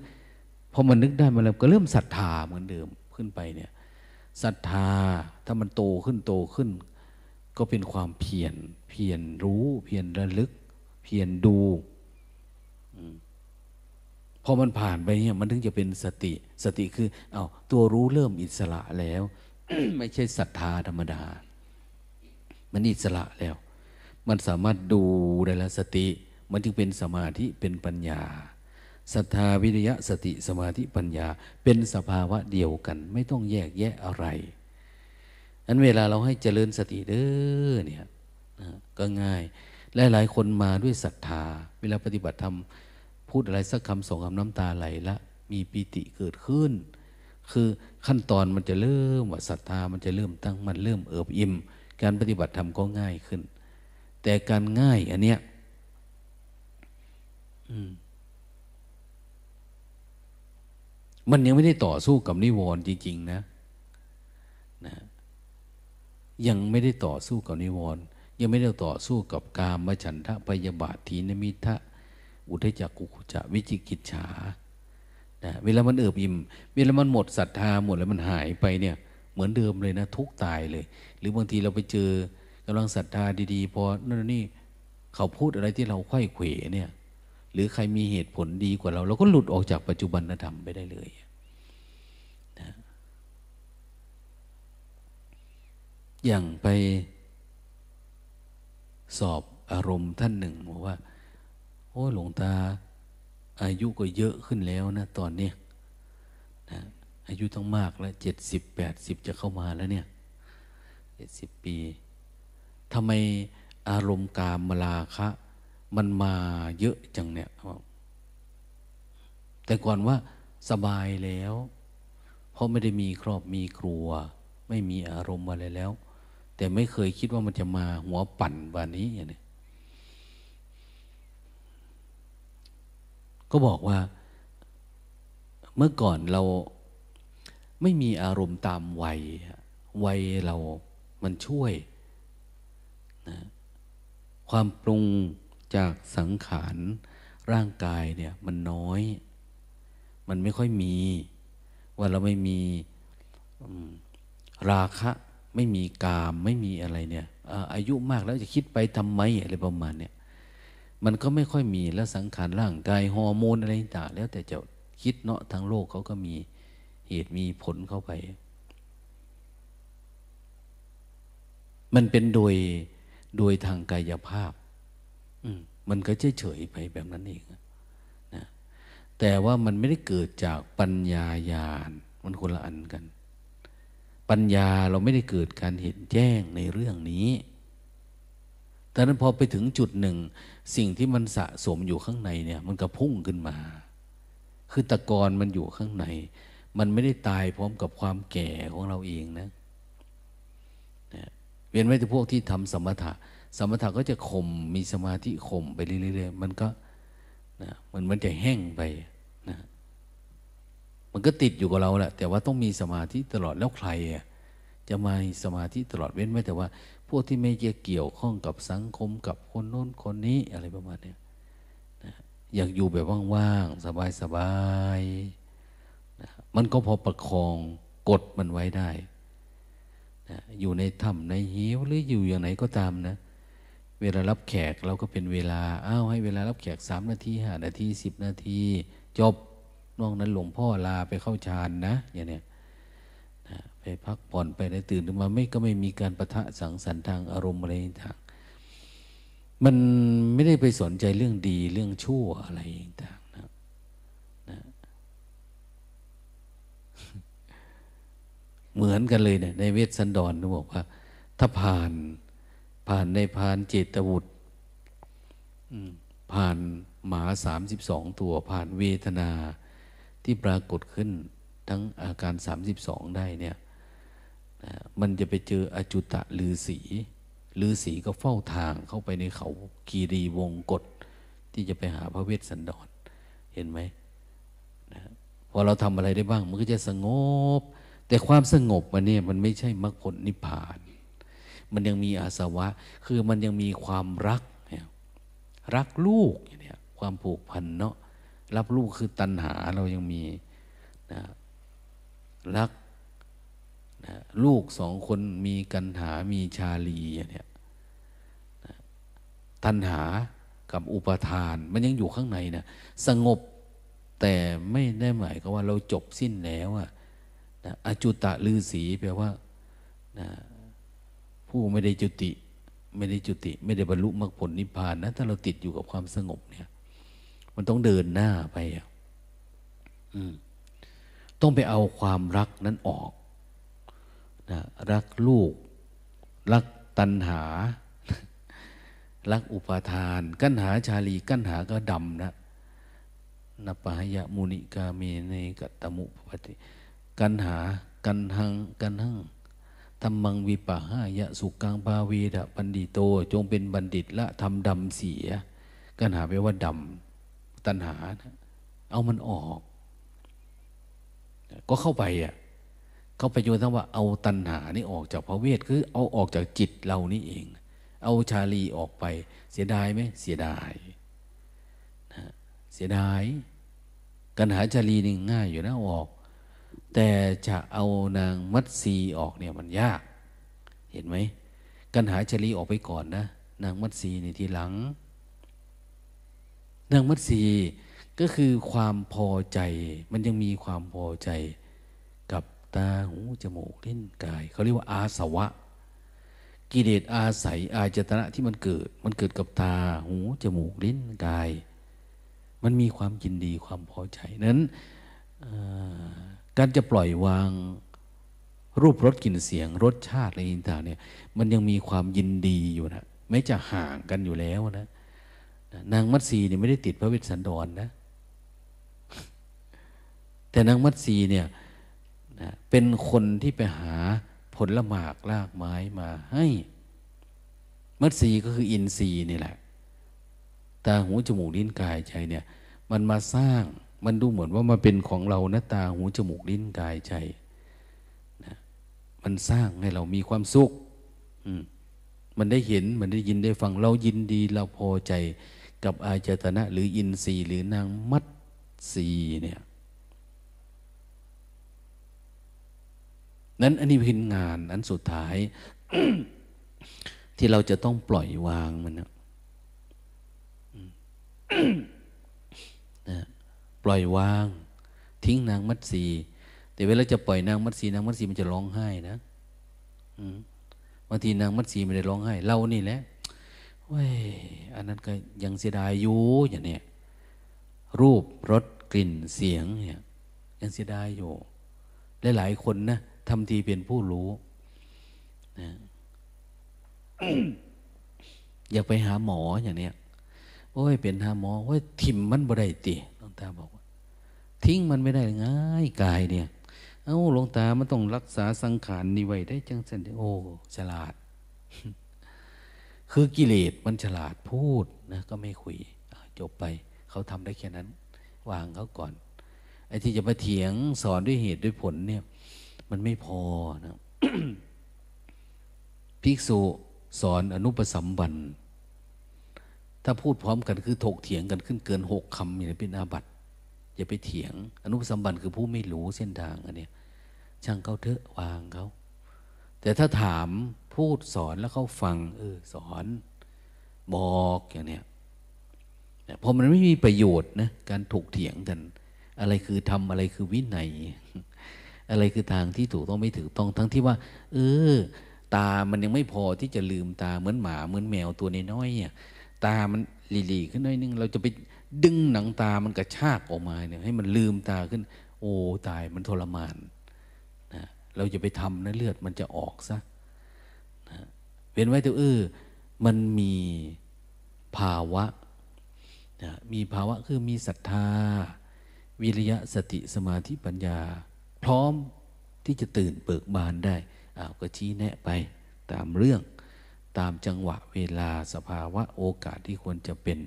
S1: พอมันนึกได้มาแล้วก็เริ่มศรัทธาเหมือนเดิมขึ้นไปเนี่ยศรัทธาถ้ามันโตขึ้นโตขึ้น ก็เป็นความเพียรเพียรรู้เพียรระลึก พียรดูพอมันผ่านไปเนี่ยมันถึงจะเป็นสติ สติคือเอาตัวรู้เริ่มอิสระแล้ว ไม่ใช่ศรัทธาธรรมดา มันอิสระแล้ว มันสามารถดูได้ละสติ มันจึงเป็นสมาธิเป็นปัญญาศรัทธาวิริยะสติสมาธิปัญญา เป็นสภาวะเดียวกัน ไม่ต้องแยกแยะอะไรนั้นเวลาเราให้เจริญสติเด้อเนี่ยก็ง่าย และหลายคนมาด้วยศรัทธา เวลาปฏิบัติธรรมพูดอะไรสักคำสองคำน้ำตาไหลละ มีปีติเกิดขึ้น คือขั้นตอนมันจะเริ่มว่าศรัทธามันจะเริ่มตั้งมันเริ่มเอิบอิ่ม การปฏิบัติธรรมก็ง่ายขึ้น แต่การง่ายอันเนี้ยมันยังไม่ได้ต่อสู้กับนิวรณ์จริง ๆ นะนะ ยังไม่ได้ต่อสู้กับนิวรณ์ ยังไม่ได้ต่อสู้กับกามฉันทะพยาบาททีนมิทะอุทจักกุกุจะวิจิกิจฉานะเวลามันเอิบอิ่ม เวลามันหมดศรัทธาหมดแล้วมันหายไปเนี่ย เหมือนเดิมเลยนะ ทุกตายเลย หรือบางทีเราไปเจอกำลังศรัทธาดีๆพอนั่นนี่เขาพูดอะไรที่เราค่อยเขวเนี่ย หรือใครมีเหตุผลดีกว่าเราเราก็หลุดออกจากปัจจุบันธรรมไปได้เลยนะอย่างไป สอบอารมณ์ท่านหนึ่งบอกว่า โอ้หลวงตา อายุก็เยอะขึ้นแล้วนะตอนนี้นะอายุต้องมากแล้วเจ็ดสิบแปดสิบจะเข้ามาแล้วเนี่ยเจ็ดสิบปีทำไมอารมณ์กามมาลาคะ มันมาเยอะจังเนี่ย แต่ก่อนว่าสบายแล้ว เพราะไม่ได้มีครอบมีครัว ไม่มีอารมณ์อะไรแล้ว แต่ไม่เคยคิดว่ามันจะมาหัวปั่นวันนี้อย่างนี้ก็บอกว่าเมื่อก่อนเราไม่มีอารมณ์ตามวัยวัยเรามันช่วยนะความปรุงจากสังขารร่างกายเนี่ยมันน้อย มันไม่ค่อยมี ว่าเราไม่มีราคะ ไม่มีกามไม่มีอะไรเนี่ยอายุมากแล้วจะคิดไปทำไมอะไรประมาณเนี่ยมันก็ไม่ค่อยมีแล้วสังขารร่างกายฮอร์โมนอะไรต่างแล้วแต่จะคิดเนาะทางโลกเขาก็มีเหตุมีผลเข้าไป มันเป็นโดยโดยทางกายภาพมันก็เฉยๆไปแบบนั้นเองนะแต่ว่ามันไม่ได้เกิดจากปัญญาญาณมันคนละอันกัน ปัญญาเราไม่ได้เกิดการเห็นแจ้งในเรื่องนี้แต่นั้นพอไปถึงจุดหนึ่ง สิ่งที่มันสะสมอยู่ข้างในเนี่ย มันก็พุ่งขึ้นมา คือตะกอนมันอยู่ข้างใน มันไม่ได้ตายพร้อมกับความแก่ของเราเองนะเวียนไว้แต่พวกที่ทำสมถะ สมถะก็จะข่มมีสมาธิข่มไปเรื่อยๆมันก็นะมันมันจะแห้งไป มันก็ติดอยู่กับเราแหละแต่ว่าต้องมีสมาธิตลอดแล้วใครจะมาสมาธิตลอดเว้นไว้แต่ว่า พวกที่ไม่เกี่ยวข้องกับสังคมกับคนโน้นคนนี้อะไรประมาณนี้นะอยากอยู่แบบว่างๆสบายๆนะมันก็พอประคองกดมันไว้ได้นะอยู่ในถ้ำในหิวหรืออยู่อย่างไหนก็ตามนะเวลารับแขกเราก็เป็นเวลาอ้าวให้เวลารับแขกสามนาทีห้านาทีสิบนาทีจบ นอกนั้นหลวงพ่อลาไปเข้าฌานนะ อย่างเนี้ยนะไปพักผ่อนไปได้ตื่นขึ้นมาไม่ก็ไม่มีการประทะสังสรรค์ทางอารมณ์อะไรต่างมันไม่ได้ไปสนใจเรื่องดีเรื่องชั่วอะไรต่างนะนะเหมือนกันเลยเนี่ยในเวทสันดรเขาบอกว่า ถ้าผ่านผ่านในผ่านเจตวุตรผ่านหมาสามสิบสองตัวผ่านเวทนา ที่ปรากฏขึ้นทั้งอาการ 32 ได้เนี่ยมันจะไปเจออจุตะลือสีลือสีก็เฝ้าทางเข้าไปในเขากีรีวงกฏที่จะไปหาพระเวสสันดรเห็นไหมนะพอเราทำอะไรได้บ้าง มันก็จะสงบ แต่ความสงบมันเนี่ยมันไม่ใช่มรรคผลนิพพาน มันยังมีอาสวะ คือมันยังมีความรักเนี่ยรักลูกเนี่ยความผูกพันเนาะ รับลูกคือตัณหาเรายังมีนะรักนะลูกสองคนมีกันหามีชาลีเนี่ยนะตัณหากับอุปทาน มันยังอยู่ข้างในนะสงบแต่ไม่ได้หมายก็ว่าเราจบสิ้นแล้วอะนะอจุตะลือสีแปลว่านะผู้ไม่ได้จุติ ไม่ได้จุติ ไม่ได้บรรลุมรรคผลนิพพานนะถ้าเราติดอยู่กับความสงบเนี่ย มันต้องเดินหน้าไปอืมต้องไปเอาความรักนั้นออกนะรักลูก รักตัณหา รักอุปาทาน กั้นหาชาลี กั้นหาก็ดำนะนปายะมุนิกาเมเนกัตมุปฏิกันหากันหังกันหังธรรมังวิปะหายะสุกังปาเวดะปันดิโต จงเป็นบัณฑิตละทำดำเสีย กันหาแปลว่าดำ ตัณหานะเอามันออก ก็เข้าไปอะเข้าไปโยนทั้งว่าเอาตัณหานี่ออกจากพระเวทคือ เอาออกจากจิตเรานี่เอง เอาชาลีออกไป เสียดายไหมเสียดายนะเสียดายกันหาชาลีนี่ง่ายอยู่นะออก แต่จะเอานางมัตสีออกเนี่ยมันยาก เห็นไหมกันหาชาลีออกไปก่อนนะ นางมัตสีในทีหลัง นางมัตสีก็คือความพอใจ มันยังมีความพอใจ กับตาหูจมูกลิ้นกาย เขาเรียกว่าอาสวะ กิเลสอาศัยอาจตนะที่มันเกิด มันเกิดกับตาหูจมูกลิ้นกาย มันมีความยินดีความพอใจนั้นการจะปล่อยวางรูปรสกลิ่นเสียงรสชาติอะไรต่างเนี่ย มันยังมีความยินดีอยู่นะไม่จะห่างกันอยู่แล้วนะ นางมัตสีเนี่ยไม่ได้ติดพระเวสสันดรนนะ แต่นางมัตสีเนี่ยเป็นคนที่ไปหาผลละหมากลากไม้มาให้ มัตสีก็คืออินทรีย์นี่แหละ ตาหูจมูกลิ้นกายใจเนี่ย มันมาสร้างมันดูเหมือนว่ามาเป็นของเรานะตาหูจมูกลิ้นกายใจนะมันสร้างให้เรามีความสุขมันได้เห็น มันได้ยินได้ฟัง เรายินดี เราพอใจ กับอาจตนะ หรืออินทรีย์หรือนางมัตสีเนี่ยนั้นอันนี้เป็นงานอันสุดท้าย ที่เราจะต้องปล่อยวางมันนะนะปล่อยวาง ทิ้งนางมัตสีแต่เวลาจะปล่อยนางมัตสีนางมัตสีมันจะร้องไห้นะบางทีนางมัตสีไม่ได้ร้องไห้ เรานี่แหละ เว้ยอันนั้นก็ยังเสียดายอยู่อย่างเนี้ยรูปรสกลิ่นเสียงเนี่ยยังเสียดายอยู่หลายๆคนนะทำทีเป็นผู้รู้นะอยากไปหาหมออย่างเนี้ยโอ้ยเป็นหาหมอโอ้ยทิมมันบ่ได้ติหลวงตาบอกว่า ทิ้งมันไม่ได้ง่ายกายเนี่ย เอ้าหลวงตามันต้องรักษาสังขารนี่ไว้ได้จังสันโอ้ฉลาด คือกิเลสมันฉลาดพูดนะก็ไม่คุยจบไปเขาทำได้แค่นั้น วางเขาก่อนไอ้ที่จะมาเถียงสอนด้วยเหตุด้วยผลเนี่ย มันไม่พอนะภิกษุสอนอนุปสัมบันถ้าพูดพร้อมกันคือถกเถียงกันขึ้นเกินหกคำอย่างเป็นอาบัติอย่าไปเถียง อนุปสัมบันคือผู้ไม่รู้เส้นทางอันนี้ช่างเขาเถอะวางเขาแต่ถ้าถาม พูดสอนแล้วเขาฟัง เออ สอนบอกอย่างเนี้ยพอมันไม่มีประโยชน์นะการถกเถียงกัน อะไรคือทำอะไรคือวินัย อะไรคือทางที่ถูกต้องไม่ถูกต้องทั้งที่ว่า เออ ตามันยังไม่พอที่จะลืมตาเหมือนหมาเหมือนแมวตัวน้อยเนี่ยตามันหลีๆขึ้นน้อยนึง เราจะไปดึงหนังตามันกระชากออกมาเนี่ย ให้มันลืมตาขึ้น โอ้ตายมันทรมานนะเราจะไปทำนะเลือดมันจะออกซะนะ เว้นไว้แต่เออมันมีภาวะนะมีภาวะคือมีศรัทธา วิริยะสติสมาธิปัญญา พร้อมที่จะตื่นเบิกบานได้อาก็ชี้แนะไปตามเรื่องตามจังหวะเวลาสภาวะโอกาสที่ควรจะเป็น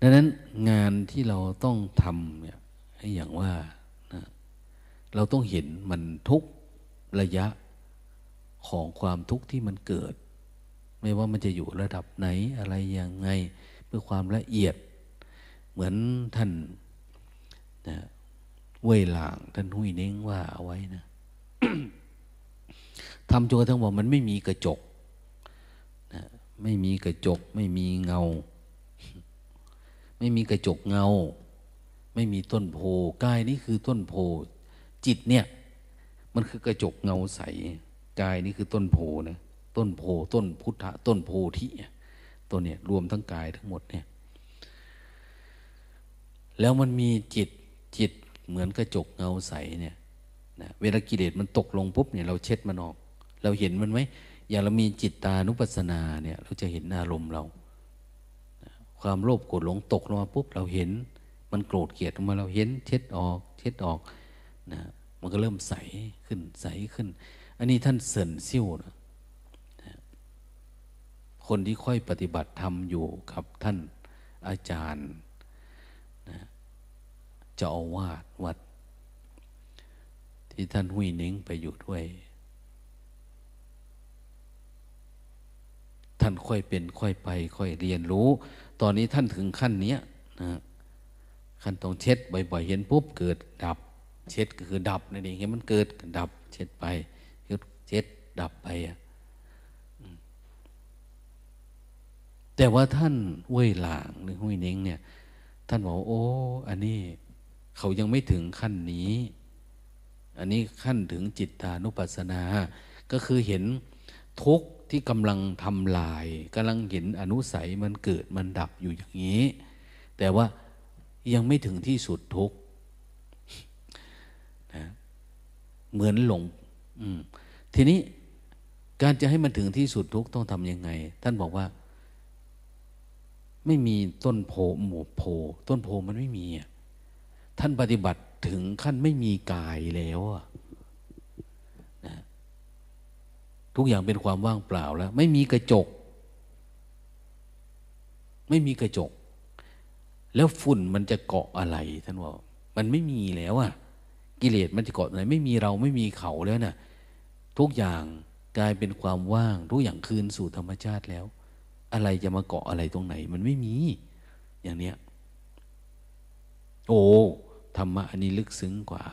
S1: ดังนั้นงานที่เราต้องทำเนี่ยให้อย่างว่านะเราต้องเห็นมันทุกระยะ ของความทุกข์ที่มันเกิด ไม่ว่ามันจะอยู่ระดับไหนอะไรยังไง เพื่อความละเอียด เหมือนท่านนะเว่ยหลางท่านหุยเน้งว่าเอาไว้นะทำจนกระทั่งว่ามันไม่มีกระจกนะไม่มีกระจก ไม่มีเงา ไม่มีกระจกเงา ไม่มีต้นโพกายนี่คือต้นโพจิตเนี่ย มันคือกระจกเงาใส กายนี่คือต้นโพนะต้นโพต้นพุทธะต้นโพธิตัวเนี่ยรวมทั้งกายทั้งหมดเนี่ยแล้วมันมีจิตจิตเหมือนกระจกเงาใสเนี่ยนะเวลากิเลสมันตกลงปุ๊บเนี่ยเราเช็ดมันออก เราเห็นมันไหมอย่างเรามีจิตตานุปัสสนาเนี่ยเราจะเห็นอารมณ์เรา ความโลภโกรธหลงตกลงมาปุ๊บเราเห็น มันโกรธเกลียดออกมาเราเห็นเช็ดออกเช็ดออกนะมันก็เริ่มใสขึ้นใสขึ้น อันนี้ท่านเสินซิ่วนะคนที่ค่อยปฏิบัติธรรมอยู่กับท่านอาจารย์นะเจ้าอาวาสวัด ที่ท่านหุยเน้งไปอยู่ด้วย ท่านค่อยเป็นค่อยไป ค่อยเรียนรู้ ตอนนี้ท่านถึงขั้นเนี้ยนะขั้นต้องเช็ดบ่อยๆเห็นปุ๊บเกิดดับ เช็ดก็คือดับนั่นเองเห็นมันเกิดดับ เช็ดไป ดับไปอะแต่ว่าท่านเว่ยหลางหรือห้วยเน้งเนี่ย ท่านบอกโอ้ อันนี้เขายังไม่ถึงขั้นนี้ อันนี้ขั้นถึงจิตตานุปัสสนา ก็คือเห็นทุกข์ที่กำลังทำลายกำลังเห็นอนุสัยมันเกิดมันดับอยู่อย่างนี้ แต่ว่ายังไม่ถึงที่สุดทุกข์นะเหมือนหลงทีนี้ การจะให้มันถึงที่สุดทุกต้องทำยังไง ท่านบอกว่า ไม่มีต้นโพหมู่โพต้นโพมันไม่มีท่านปฏิบัติถึงขั้นไม่มีกายแล้วนะทุกอย่างเป็นความว่างเปล่าแล้ว ไม่มีกระจก ไม่มีกระจก แล้วฝุ่นมันจะเกาะอะไร ท่านบอกมันไม่มีแล้วอะกิเลสมันจะเกาะไหนไม่มีเราไม่มีเขาแล้วนะ่ะทุกอย่าง กลายเป็นความว่างทุกอย่างคืนสู่ธรรมชาติแล้ว อะไรจะมาเกาะอะไรตรงไหน มันไม่มี อย่างเนี้ย โอ้ธรรมะอันนี้ลึกซึ้งกว่า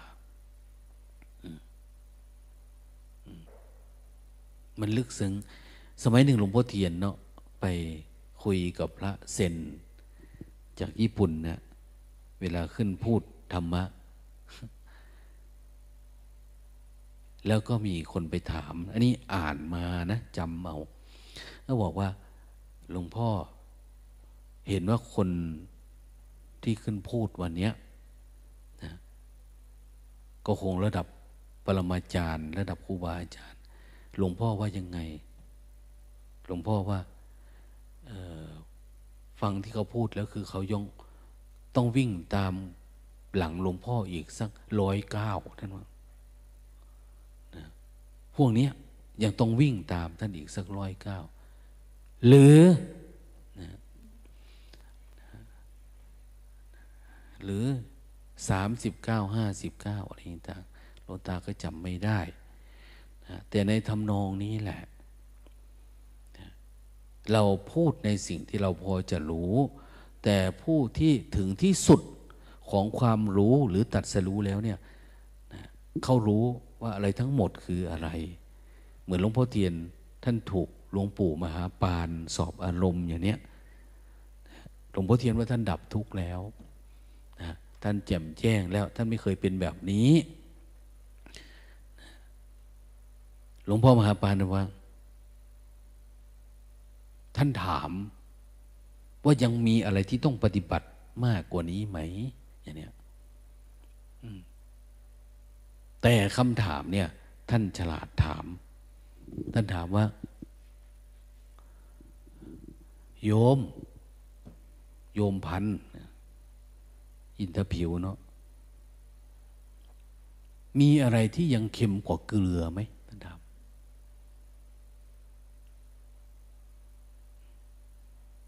S1: มันลึกซึ้ง สมัยหนึ่งหลวงพ่อเทียนเนาะไปคุยกับพระเซนจากญี่ปุ่นเนะเวลาขึ้นพูดธรรมะ แล้วก็มีคนไปถาม อันนี้อ่านมานะจำเอาแล้วบอกว่าหลวงพ่อเห็นว่าคนที่ขึ้นพูดวันนี้นะก็คงระดับปรมาจารย์ ระดับครูบาอาจารย์ หลวงพ่อว่ายังไง หลวงพ่อว่าฟังที่เขาพูดแล้วคือเขายงต้องวิ่งตามหลังหลวงพ่ออีกสักร้อยเก้าท่านว่า พวกนี้ยังต้องวิ่งตามท่านอีกสักร้อยเก้าหรือหรือสามสิบเก้าห้าสิบเก้าอะไรต่างหลวงตาก็จำไม่ได้นะแต่ในทำนองนี้แหละนะเราพูดในสิ่งที่เราพอจะรู้ แต่ผู้ที่ถึงที่สุดของความรู้หรือตัดสรู้แล้วเนี่ยนะเขารู้ ว่าอะไรทั้งหมดคืออะไร เหมือนหลวงพ่อเทียนท่านถูกหลวงปู่มหาปานสอบอารมณ์อย่างเนี้ยหลวงพ่อเทียนว่าท่านดับทุกข์แล้วนะท่านแจ่มแจ้งแล้ว ท่านไม่เคยเป็นแบบนี้ หลวงพ่อมหาปานว่า ท่านถามว่ายังมีอะไรที่ต้องปฏิบัติมากกว่านี้ไหมอย่างเนี้ย แต่คำถามเนี่ย ท่านฉลาดถาม ท่านถามว่า โยม โยมพันอินทผิวเนาะมีอะไรที่ยังเค็มกว่าเกลือไหมท่านถาม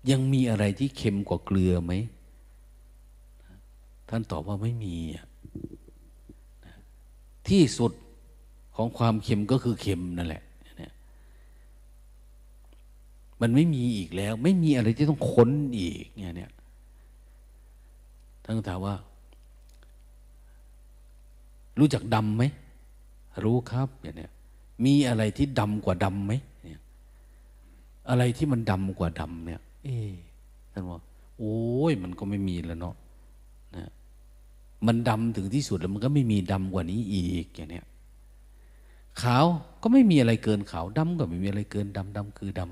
S1: ยังมีอะไรที่เค็มกว่าเกลือไหม ท่านตอบว่าไม่มี ที่สุดของความเค็มก็คือเค็มนั่นแหละมันไม่มีอีกแล้ว ไม่มีอะไรที่ต้องค้นอีกเนี่ยเนี่ยท่านถามว่า รู้จักดำไหม รู้ครับอย่างเนี้ยมีอะไรที่ดำกว่าดำไหมเนี่ยอะไรที่มันดำกว่าดำเนี่ย เอ๊ท่านว่าโอ้ยมันก็ไม่มีแล้วเนาะนะ มันดำถึงที่สุดแล้วมันก็ไม่มีดำกว่านี้อีกอย่างเนี้ยขาวก็ไม่มีอะไรเกินขาวดำก็ไม่มีอะไรเกินดำดำคือดำ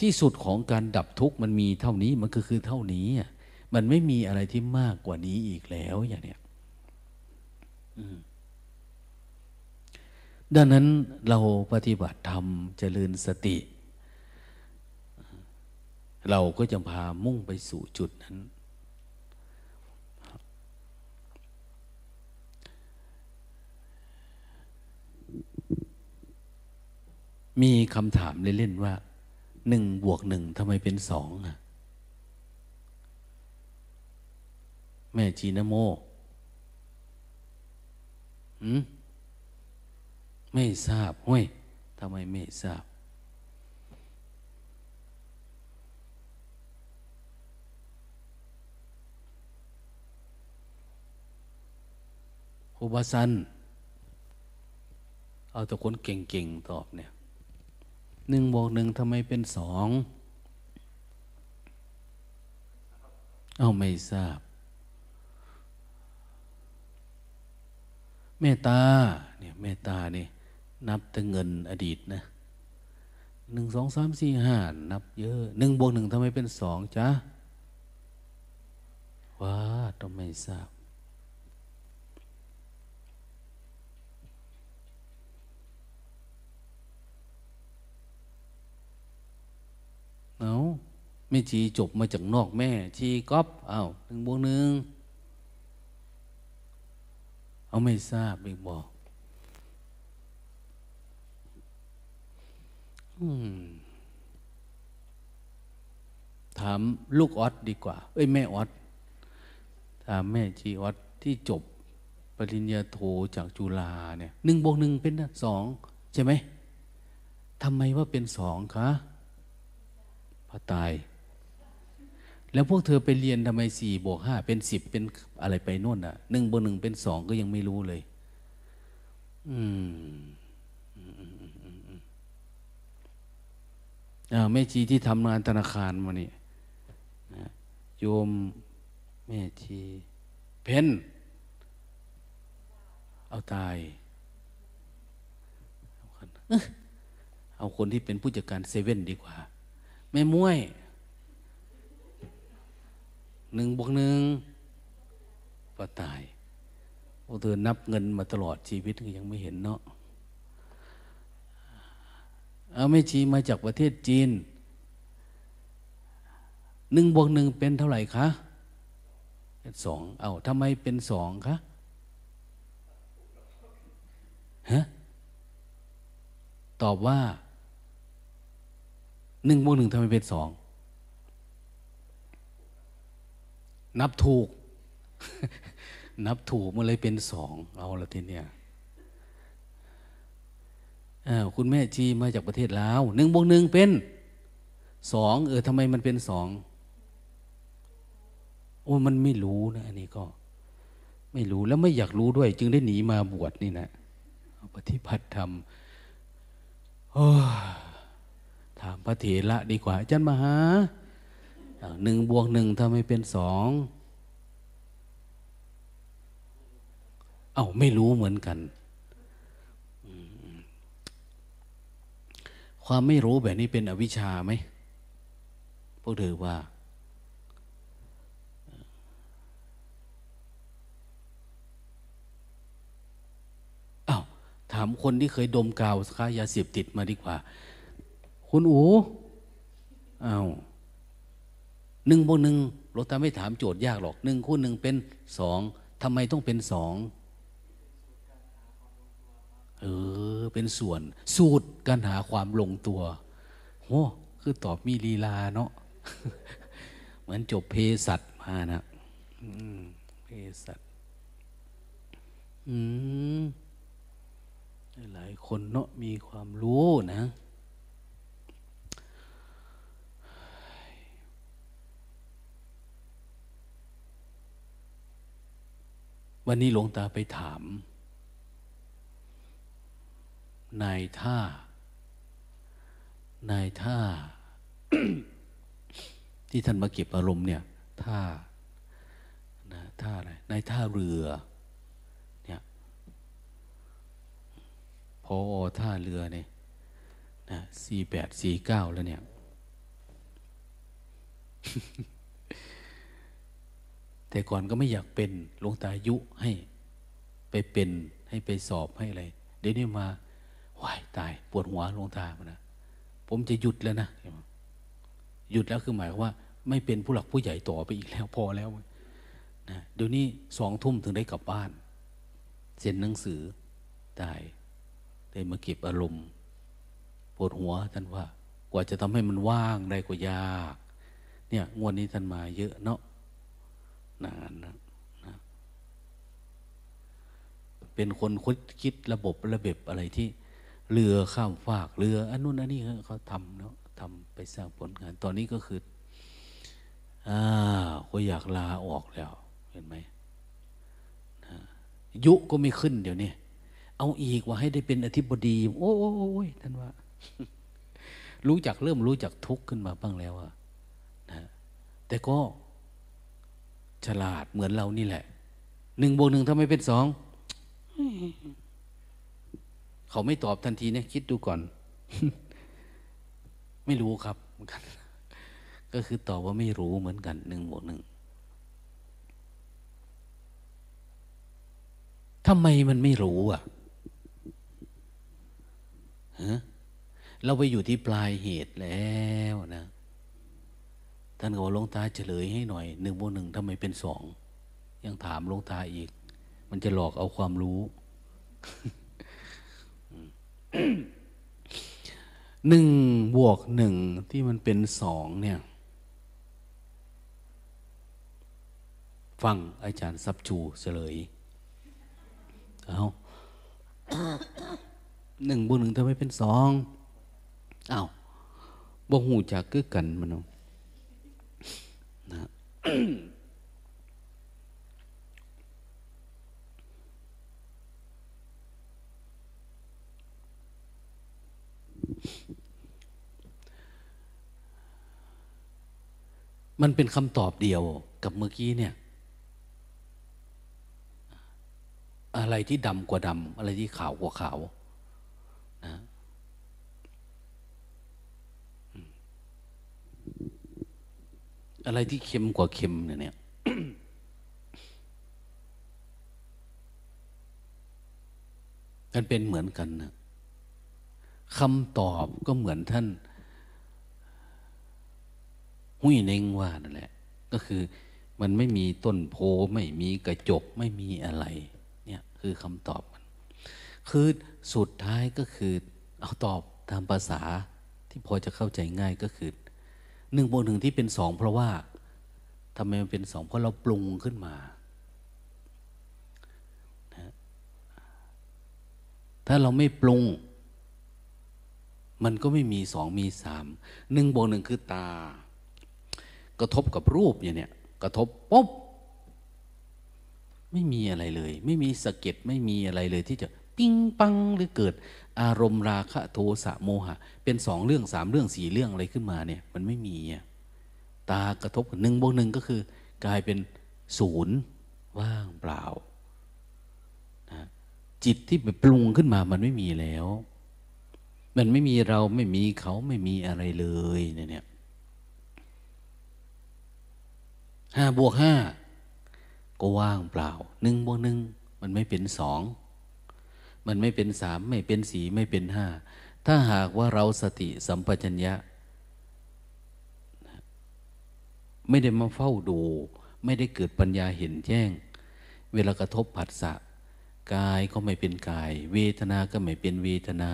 S1: ที่สุดของการดับทุกข์มันมีเท่านี้มันก็คือเท่านี้มันไม่มีอะไรที่มากกว่านี้อีกแล้วอย่างเนี้ยดังนั้นเราปฏิบัติธรรมเจริญสติ เราก็จะพามุ่งไปสู่จุดนั้น มีคำถามเล่นๆว่าหนึ่งบวกหนึ่งทำไมเป็นสองอะแม่จีนโมหืมไม่ทราบห้วยทำไมไม่ทราบครูบาสัน เอาแต่คนเก่งๆ ตอบเนี่ย หนึ่งบวกหนึ่งทำไมเป็นสองเอาไม่ทราบ เมตตาเนี่ยเมตตานี่นับแต่เงินอดีตนะหนึ่งสองสามสี่ห้านับเยอะหนึ่งบวกหนึ่งทำไมเป็นสองจ๊ะว้าต้องไม่ทราบ เอาไม่จีจบมาจากนอกแม่ ชีก๊อปเอาหนึ่งบวกหนึ่งเอาไม่ทราบอีกบอกถามลูกออดดีกว่า เอ้ยแม่ออดถามแม่จีออดที่จบปริญญาโทจากจุฬาเนี่ยหนึ่งบวกหนึ่งเป็นสองใช่ไหมทำไมว่าเป็นสองคะ พระตาย แล้วพวกเธอไปเรียนทำไมสี่บวกห้าเป็นสิบเป็นอะไรไปโน่นอะหนึ่งบวกหนึ่งเป็นสองก็ยังไม่รู้เลย อืมแม่ชีที่ทำงานธนาคารมานี่โยมแม่ชีเพนเอาตาย เอาคนที่เป็นผู้จัดการเซเว่นดีกว่า แม่ม้วยหนึ่งบวกหนึ่งก็ตายพวกเธอนับเงินมาตลอดชีวิตยังไม่เห็นเนาะเอาไม่ชีมาจากประเทศจีนหนึ่งบวกหนึ่งเป็นเท่าไหร่คะเป็นสองเอาทำไมเป็นสองคะฮะตอบว่า หนึ่งบวกหนึ่งทำไมเป็นสองนับถูก นับถูกมันเลยเป็นสองเอาละทีเนี้ยคุณแม่จีมาจากประเทศลาวหนึ่งบวกหนึ่งเป็นสองเออทำไมมันเป็นสองโอ้มันไม่รู้นะอันนี้ก็ ไม่รู้แล้วไม่อยากรู้ด้วย จึงได้หนีมาบวชนี่นะปฏิบัติธรรม ถามพระเถระดีกว่าอาจารย์มหาหนึ่งบวกหนึ่งทำไมเป็นสองเอา้าไม่รู้เหมือนกัน ความไม่รู้แบบนี้เป็นอวิชชาไหมพวกเธอว่าอา้าวถามคนที่เคยดมกาวค้ายาเสพติดมาดีกว่า คุณอูอา้าวหนึ่งบนหนึ่งเราตาไม่ถามโจทย์ยากหรอกหนึ่งคูณหนึ่งเป็นสองทำไมต้องเป็นสองเออเป็นส่วนสูตรการหาความลงตัวโอ้คือตอบมีลีลาเนาะเหมือนจบเพสัตมานะเพสัตอืมหลายคนเนาะมีความรู้นะ วันนี้หลวงตาไปถาม นายท่า นายท่า ที่ท่านมาเก็บอารมณ์เนี่ย ท่านะท่าอะไรนายท่าเรือ เนี่ยพอท่าเรือเนี่ยนะสี่แปดสี่เก้าแล้วเนี่ย แต่ก่อนก็ไม่อยากเป็นหลวงตายุให้ไปเป็นให้ไปสอบให้อะไร เดี๋ยวนี้มาวายตายปวดหัวหลวงตาพนะผมจะหยุดแล้วนะหยุดแล้วคือหมายว่า ไม่เป็นผู้หลักผู้ใหญ่ต่อไปอีกแล้วพอแล้วนะเดี๋ยวนี้สองทุ่มถึงได้กลับบ้านเซ็นหนังสือได้ได้มาเก็บอารมณ์ปวดหัวท่านว่า กว่าจะทำให้มันว่างได้ก็ยาก เนี่ยงวดนี้ท่านมาเยอะเนาะ นานนะนะเป็นคนคิดคิดระบบระเบียบอะไรที่เรือข้ามฟากเรืออันนู้นอันนี้เขาทำเนาะทำไปสร้างผลงาน ตอนนี้ก็คืออ่าก็อยากลาออกแล้ว เห็นไหมนะยุก็ไม่ขึ้นเดี๋ยวนี้เอาอีกว่าให้ได้เป็นอธิบดี โอ้ยท่านว่า รู้จักเริ่มรู้จักทุกข์ขึ้นมาบ้างแล้วอะนะแต่ก็ ฉลาดเหมือนเรานี่แหละหนึ่งบวกหนึ่งทำไมเป็นสองเขาไม่ตอบทันทีเนี่ยคิดดูก่อน ไม่รู้ครับเหมือนกัน ก็คือตอบว่าไม่รู้เหมือนกันหนึ่งบวกหนึ่งทำไมมันไม่รู้อะฮะเราไปอยู่ที่ปลายเหตุแล้วนะ ท่านก็บอกลงตาเฉลยให้หน่อยหนึ่งบวกหนึ่งทำไมเป็นสองยังถามลงตาอีก มันจะหลอกเอาความรู้หนึ่งบวกหนึ่งที่มันเป็นสองเนี่ย ฟังอาจารย์ซับจูเฉลยเอาหนึ่งบวกหนึ่งทำไมเป็นสองเอาบ่หูจากกึกกันมันเอา นะมันเป็นคำตอบเดียวกับเมื่อกี้เนี่ย อะไรที่ดำกว่าดำอะไรที่ขาวกว่าขาวนะ อะไรที่เค็มกว่าเค็มเนี่ยเนี่ยมันเป็นเหมือนกันนะคำตอบก็เหมือนท่านหุยเน่งว่านั่นแหละ ก็คือมันไม่มีต้นโพไม่มีกระจกไม่มีอะไร เนี่ยคือคำตอบมัน คือสุดท้ายก็คือ เอาตอบตามภาษาที่พอจะเข้าใจง่ายก็คือ หนึ่งบวกหนึ่งที่เป็นสองเพราะว่าทำไมมันเป็นสองเพราะเราปรุงขึ้นมา ถ้าเราไม่ปรุง มันก็ไม่มีสองมีสามหนึ่งบวกหนึ่งคือตา กระทบกับรูปอย่างเนี้ยกระทบปุ๊บไม่มีอะไรเลย ไม่มีสะเก็ดไม่มีอะไรเลยที่จะปิ้งปังหรือเกิด อารมณ์ราคะโทสะโมหะ เป็นสองเรื่องสามเรื่องสี่เรื่องอะไรขึ้นมาเนี่ยมันไม่มีตากระทบหนึ่งบวกหนึ่งก็คือ กลายเป็นศูนย์ว่างเปล่านะจิตที่ไปปรุงขึ้นมามันไม่มีแล้ว มันไม่มีเราไม่มีเขาไม่มีอะไรเลยเนี่ยห้าบวกห้าก็ว่างเปล่าหนึ่งบวกหนึ่งมันไม่เป็นสอง มันไม่เป็นสามไม่เป็นสี่ไม่เป็นห้าถ้าหากว่าเราสติสัมปชัญญะ ไม่ได้มาเฝ้าดู ไม่ได้เกิดปัญญาเห็นแจ้ง เวลากระทบผัสสะกายก็ไม่เป็นกาย เวทนาก็ไม่เป็นเวทนา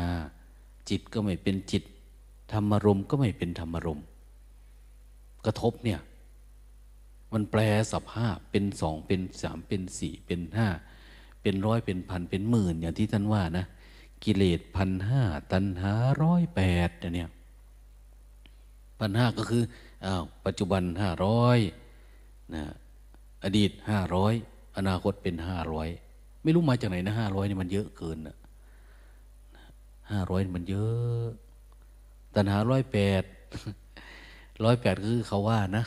S1: จิตก็ไม่เป็นจิต ธรรมารมก็ไม่เป็นธรรมารมกระทบเนี่ย มันแปลสภาพเป็นสองเป็นสามเป็นสี่เป็นห้า เป็นร้อยเป็นพันเป็นหมื่นอย่างที่ท่านว่านะกิเลสพันห้าตันหาร้อยแปดเนี่ยพันห้าก็คืออ้าวปัจจุบันห้าร้อยนะอดีตห้าร้อยอนาคตเป็นห้าร้อยไม่รู้มาจากไหนนะห้าร้อยนี่มันเยอะเกินนะห้าร้อยมันเยอะ ตันหาร้อยแปดร้อยแปดคือเขาว่านะ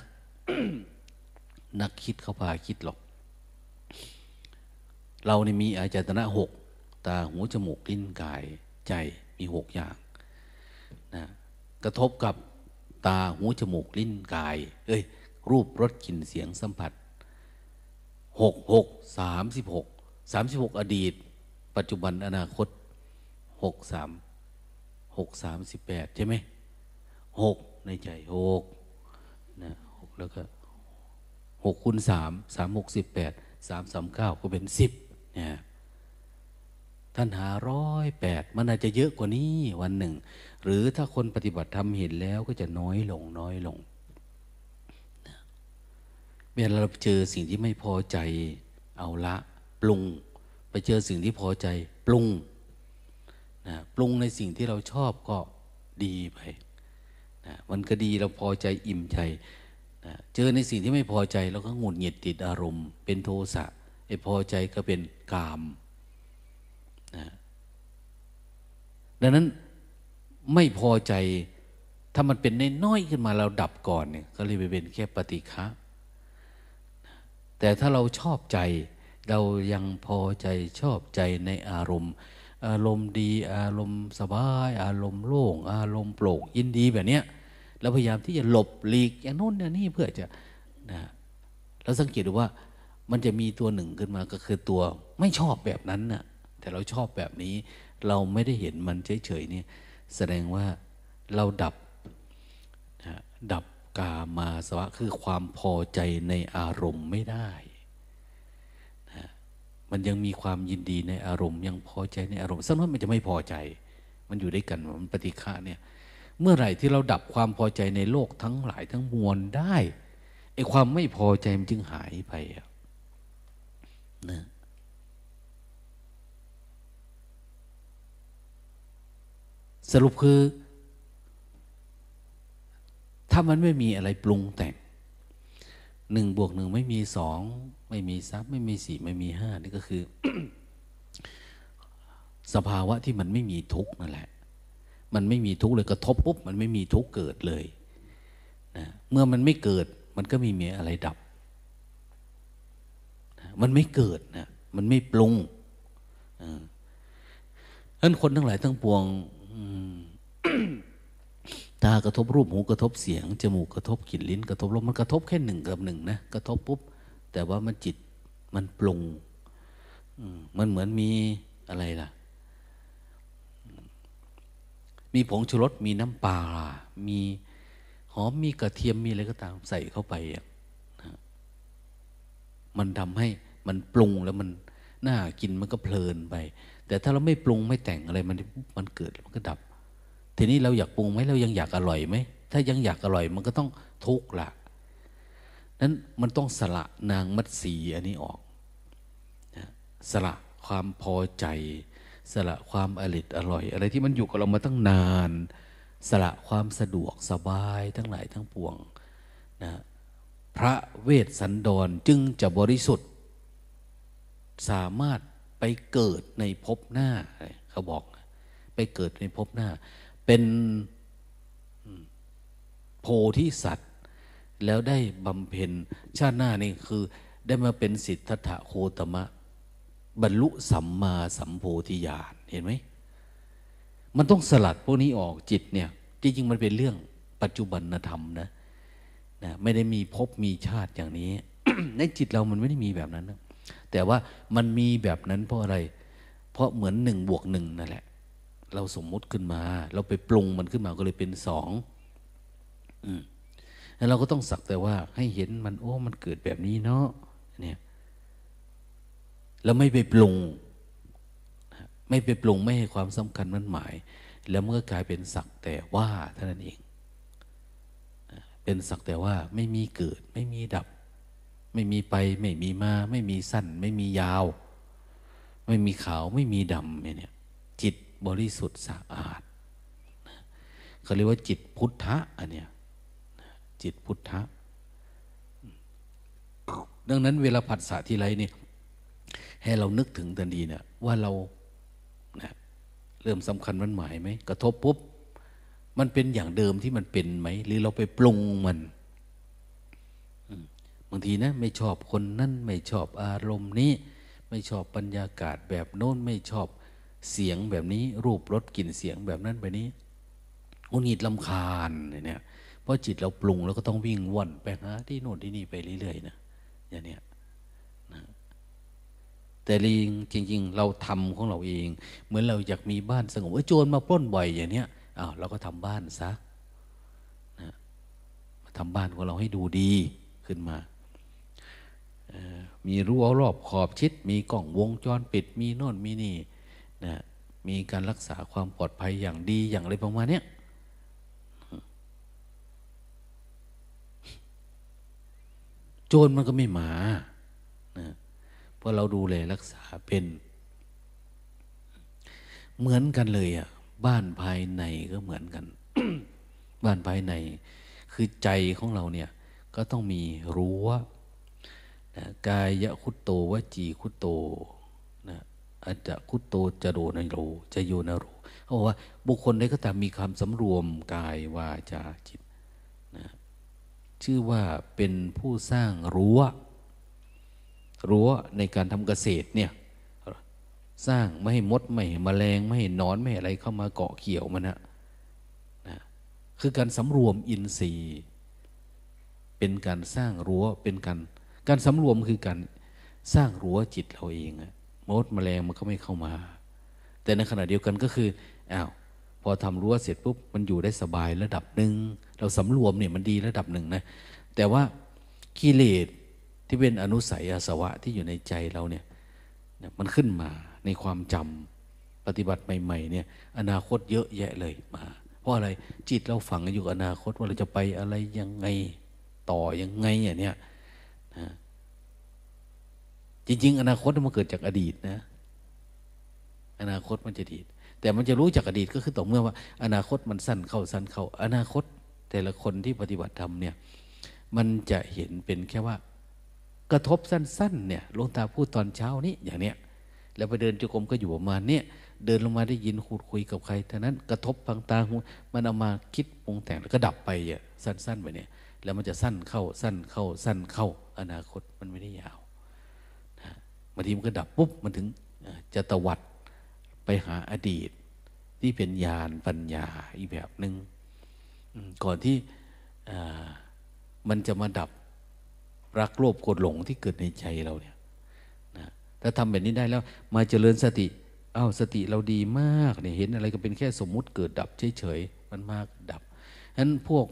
S1: นักคิดเขาพาคิดหรอก เราเนี่มีอาจตนะหกตาหูจมูกลิ้นกายใจมีหกอย่างนะกระทบกับตาหูจมูกลิ้นกาย เอ้ย รูปรสกลิ่นเสียงสัมผัสหกหกสามสิบหกสามสิบหกอดีต ปัจจุบันอนาคตหกสามหกสามสิบแปดใช่ไหมหกในใจหกนะหกแล้วก็หกคูณสามสามหกสิบแปดสามสามเก้าก็เป็นสิบ ท่านหาร้อยแปดมันอาจจะเยอะกว่านี้วันหนึ่ง หรือถ้าคนปฏิบัติธรรมเห็นแล้วก็จะน้อยลงน้อยลงเวลาเราเจอสิ่งที่ไม่พอใจเอาละ ปรุง ไปเจอสิ่งที่พอใจ ปรุงนะปรุงในสิ่งที่เราชอบก็ดีไปนะมันก็ดีเราพอใจอิ่มใจนะเจอในสิ่งที่ไม่พอใจเราก็หงุดหงิดติดอารมณ์ เป็นโทสะ ไอ้พอใจก็เป็นกามนะดังนั้นไม่พอใจถ้ามันเป็นน้อยขึ้นมาเราดับก่อนเนี่ยก็เลยไปเป็นแค่ปฏิฆะแต่ถ้าเราชอบใจ เรายังพอใจชอบใจในอารมณ์ อารมณ์ดี อารมณ์สบาย อารมณ์โล่ง อารมณ์โปร่งยินดีแบบเนี้ยเราพยายามที่จะหลบหลีกอย่างโน้นอย่างนี้เพื่อจะนะเราสังเกตดูว่า มันจะมีตัวหนึ่งขึ้นมาก็คือตัวไม่ชอบแบบนั้นน่ะ แต่เราชอบแบบนี้ เราไม่ได้เห็นมันเฉยๆนี่แสดงว่าเราดับดับกามาสวะคือความพอใจในอารมณ์ไม่ได้นะมันยังมีความยินดีในอารมณ์ ยังพอใจในอารมณ์สักน้อยมันจะไม่พอใจ มันอยู่ด้วยกันมันปฏิฆาเนี่ยเมื่อไหร่ที่เราดับความพอใจในโลกทั้งหลายทั้งมวลได้ไอ้ความไม่พอใจมันจึงหายไปอะ นะสรุปคือ ถ้ามันไม่มีอะไรปรุงแต่งหนึ่งบวกหนึ่งไม่มีสองไม่มีสามไม่มีสี่ไม่มีห้านี่ก็คือ สภาวะที่มันไม่มีทุกข์นั่นแหละ มันไม่มีทุกข์เลยกระทบปุ๊บมันไม่มีทุกข์เกิดเลยนะเมื่อมันไม่เกิดมันก็มีมีอะไรดับ มันไม่เกิดนะมันไม่ปรุงนั้นคนทั้งหลายทั้งปวงตากระทบรูปหูกระทบเสียงจมูกกระทบกลิ่นลิ้น กระทบลมมันกระทบแค่หนึ่งกับหนึ่งนะกระทบปุ๊บแต่ว่ามันจิตมันปรุงมันเหมือนมีอะไรล่ะ มีผงชูรสมีน้ำปลามีหอมมีกระเทียมมีอะไรก็ตามใส่เข้าไปอะมันทำให้ มันปรุงแล้วมันน่ากินมันก็เพลินไป แต่ถ้าเราไม่ปรุงไม่แต่งอะไรมันมันเกิดมันก็ดับ ทีนี้เราอยากปรุงไหมเรายังอยากอร่อยไหมถ้ายังอยากอร่อยมันก็ต้องทุกข์ละนั้นมันต้องสละนางมัดสีอันนี้ออกสละความพอใจ สละความอริดอร่อย อะไรที่มันอยู่กับเรามาตั้งนาน สละความสะดวกสบายทั้งหลายทั้งปวงนะพระเวสสันดรจึงจะบริสุทธิ์ สามารถไปเกิดในภพหน้า เขาบอก ไปเกิดในภพหน้า เป็นโพธิสัตว์ แล้วได้บำเพ็ญชาติหน้านี่คือ ได้มาเป็นสิทธัตถะโคตมะ บรรลุสัมมาสัมโพธิญาณเห็นไหมมันต้องสลัดพวกนี้ออกจิตเนี่ยจริงๆมันเป็นเรื่องปัจจุบันธรรมนะนะ ไม่ได้มีภพมีชาติอย่างนี้ ในจิตเรามันไม่ได้มีแบบนั้นนะ แต่ว่ามันมีแบบนั้นเพราะอะไร เพราะเหมือนหนึ่งบวกหนึ่งนั่นแหละ เราสมมุติขึ้นมา เราไปปรุงมันขึ้นมาก็เลยเป็นสองแล้วเราก็ต้องสักแต่ว่าให้เห็นมันโอ้มันเกิดแบบนี้เนาะเนี่ยแล้วไม่ไปปรุง ไม่ไปปรุงไม่ให้ความสำคัญมันหมาย แล้วมันก็กลายเป็นสักแต่ว่าเท่านั้นเอง เป็นสักแต่ว่าไม่มีเกิดไม่มีดับ ไม่มีไป ไม่มีมา ไม่มีสั้น ไม่มียาว ไม่มีขาวไม่มีดำเนี่ยจิตบริสุทธิ์สะอาดเขาเรียกว่าจิตพุทธะอันเนี้ยจิตพุทธะดังนั้นเวลาผัสสะที่ไรเนี่ยให้เรานึกถึงทันทีเนี่ยว่าเรานะเริ่มสำคัญมันหมายไหมกระทบปุ๊บมันเป็นอย่างเดิมที่มันเป็นไหม หรือเราไปปรุงมัน บางทีนะไม่ชอบคนนั่นไม่ชอบอารมณ์นี้ ไม่ชอบบรรยากาศแบบโน้นไม่ชอบเสียงแบบนี้ รูปรสกลิ่นเสียงแบบนั้นแบบนี้อุนิดลำคาญเนี่ยเพราะจิตเราปรุงแล้วก็ต้องวิ่งว่อนไปหาที่โน่นที่นี่ไปเรื่อยๆนะอย่างเนี้ยนะแต่ลิงจริง ๆ เราทำของเราเอง เหมือนเราอยากมีบ้านสงบว่าโจรมาปล้นบ่อยอย่างเนี้ยอ้าวเราก็ทำบ้านซะนะทำบ้านของเราให้ดูดีขึ้นมา มีรั้วรอบขอบชิด มีกล้องวงจรปิด มีโน่นมีนี่นะมีการรักษาความปลอดภัยอย่างดีอย่างไรประมาณนี้โจรมันก็ไม่มานะเพราะเราดูแลรักษาเป็น เหมือนกันเลยอะ บ้านภายในก็เหมือนกัน บ้านภายใน คือใจของเราเนี่ย ก็ต้องมีรั้ว นะกายะคุตโตวจีคุตโตนะอาจจะคุตโตจะโดนโรจะโยนโรเขาบอกว่า บุคคลใดก็ตามมีความสำรวมกายวาจาจิตนะชื่อว่าเป็นผู้สร้างรั้ว รั้วในการทำเกษตรเนี่ยสร้างไม่ให้มดไม่ให้แมลงไม่ให้นอนไม่ให้อะไรเข้ามาเกาะเกี่ยวมันนะนะคือการสำรวมอินทรีย์ เป็นการสร้างรั้วเป็นการ การสำรวมคือการสร้างรั้วจิตเราเองอะมแมลงมันก็ไม่เข้ามา แต่ในขณะเดียวกันก็คืออ้าวพอทำรั้วเสร็จปุ๊บมันอยู่ได้สบายระดับหนึ่งเราสำรวมเนี่ยมันดีระดับหนึ่งนะแต่ว่ากิเลสที่เป็นอนุสัยอาสวะที่อยู่ในใจเราเนี่ยมันขึ้นมาในความจำปฏิบัติใหม่ๆเนี่ยอนาคตเยอะแยะเลยมา เพราะอะไรจิตเราฝังอยู่อนาคตว่าเราจะไปอะไรยังไงต่อยังไงอย่างเนี้ย จริง ๆ อนาคตมันเกิดจากอดีตนะ อนาคตมันจะดีแต่มันจะรู้จากอดีตก็คือต่อเมื่อว่า อนาคตมันสั้นเข้าสั้นเข้า อนาคตแต่ละคนที่ปฏิบัติธรรมเนี่ย มันจะเห็นเป็นแค่ว่า กระทบสั้น ๆ เนี่ยลงตาพูดตอนเช้านี้อย่างเนี้ยแล้วไปเดินจุกรมก็อยู่ประมาณเนี้ยเดินลงมาได้ยินคูดคุยกับใครเท่านั้นกระทบพังตาหูมันเอามาคิดปรุงแต่งแล้วก็ดับไปอะสั้นๆไปเนี่ย แล้วมันจะสั้นเข้าสั้นเข้าสั้นเข้า อนาคตมันไม่ได้ยาว บางทีมันก็ดับปุ๊บมันถึงจะตวัดไปหาอดีต ที่เป็นญาณปัญญาอีกแบบหนึง่งก่อนที่มันจะมาดับรักโลภโกรธหลงที่เกิดในใจเราเนี่ยนะถ้าทำแบบนี้ได้แล้ว มาเจริญสติอ้าวสติเราดีมากเนี่ยเห็นอะไรก็เป็นแค่สมมุติเกิดดับเฉยๆมันมากดับฉะนั้นพวก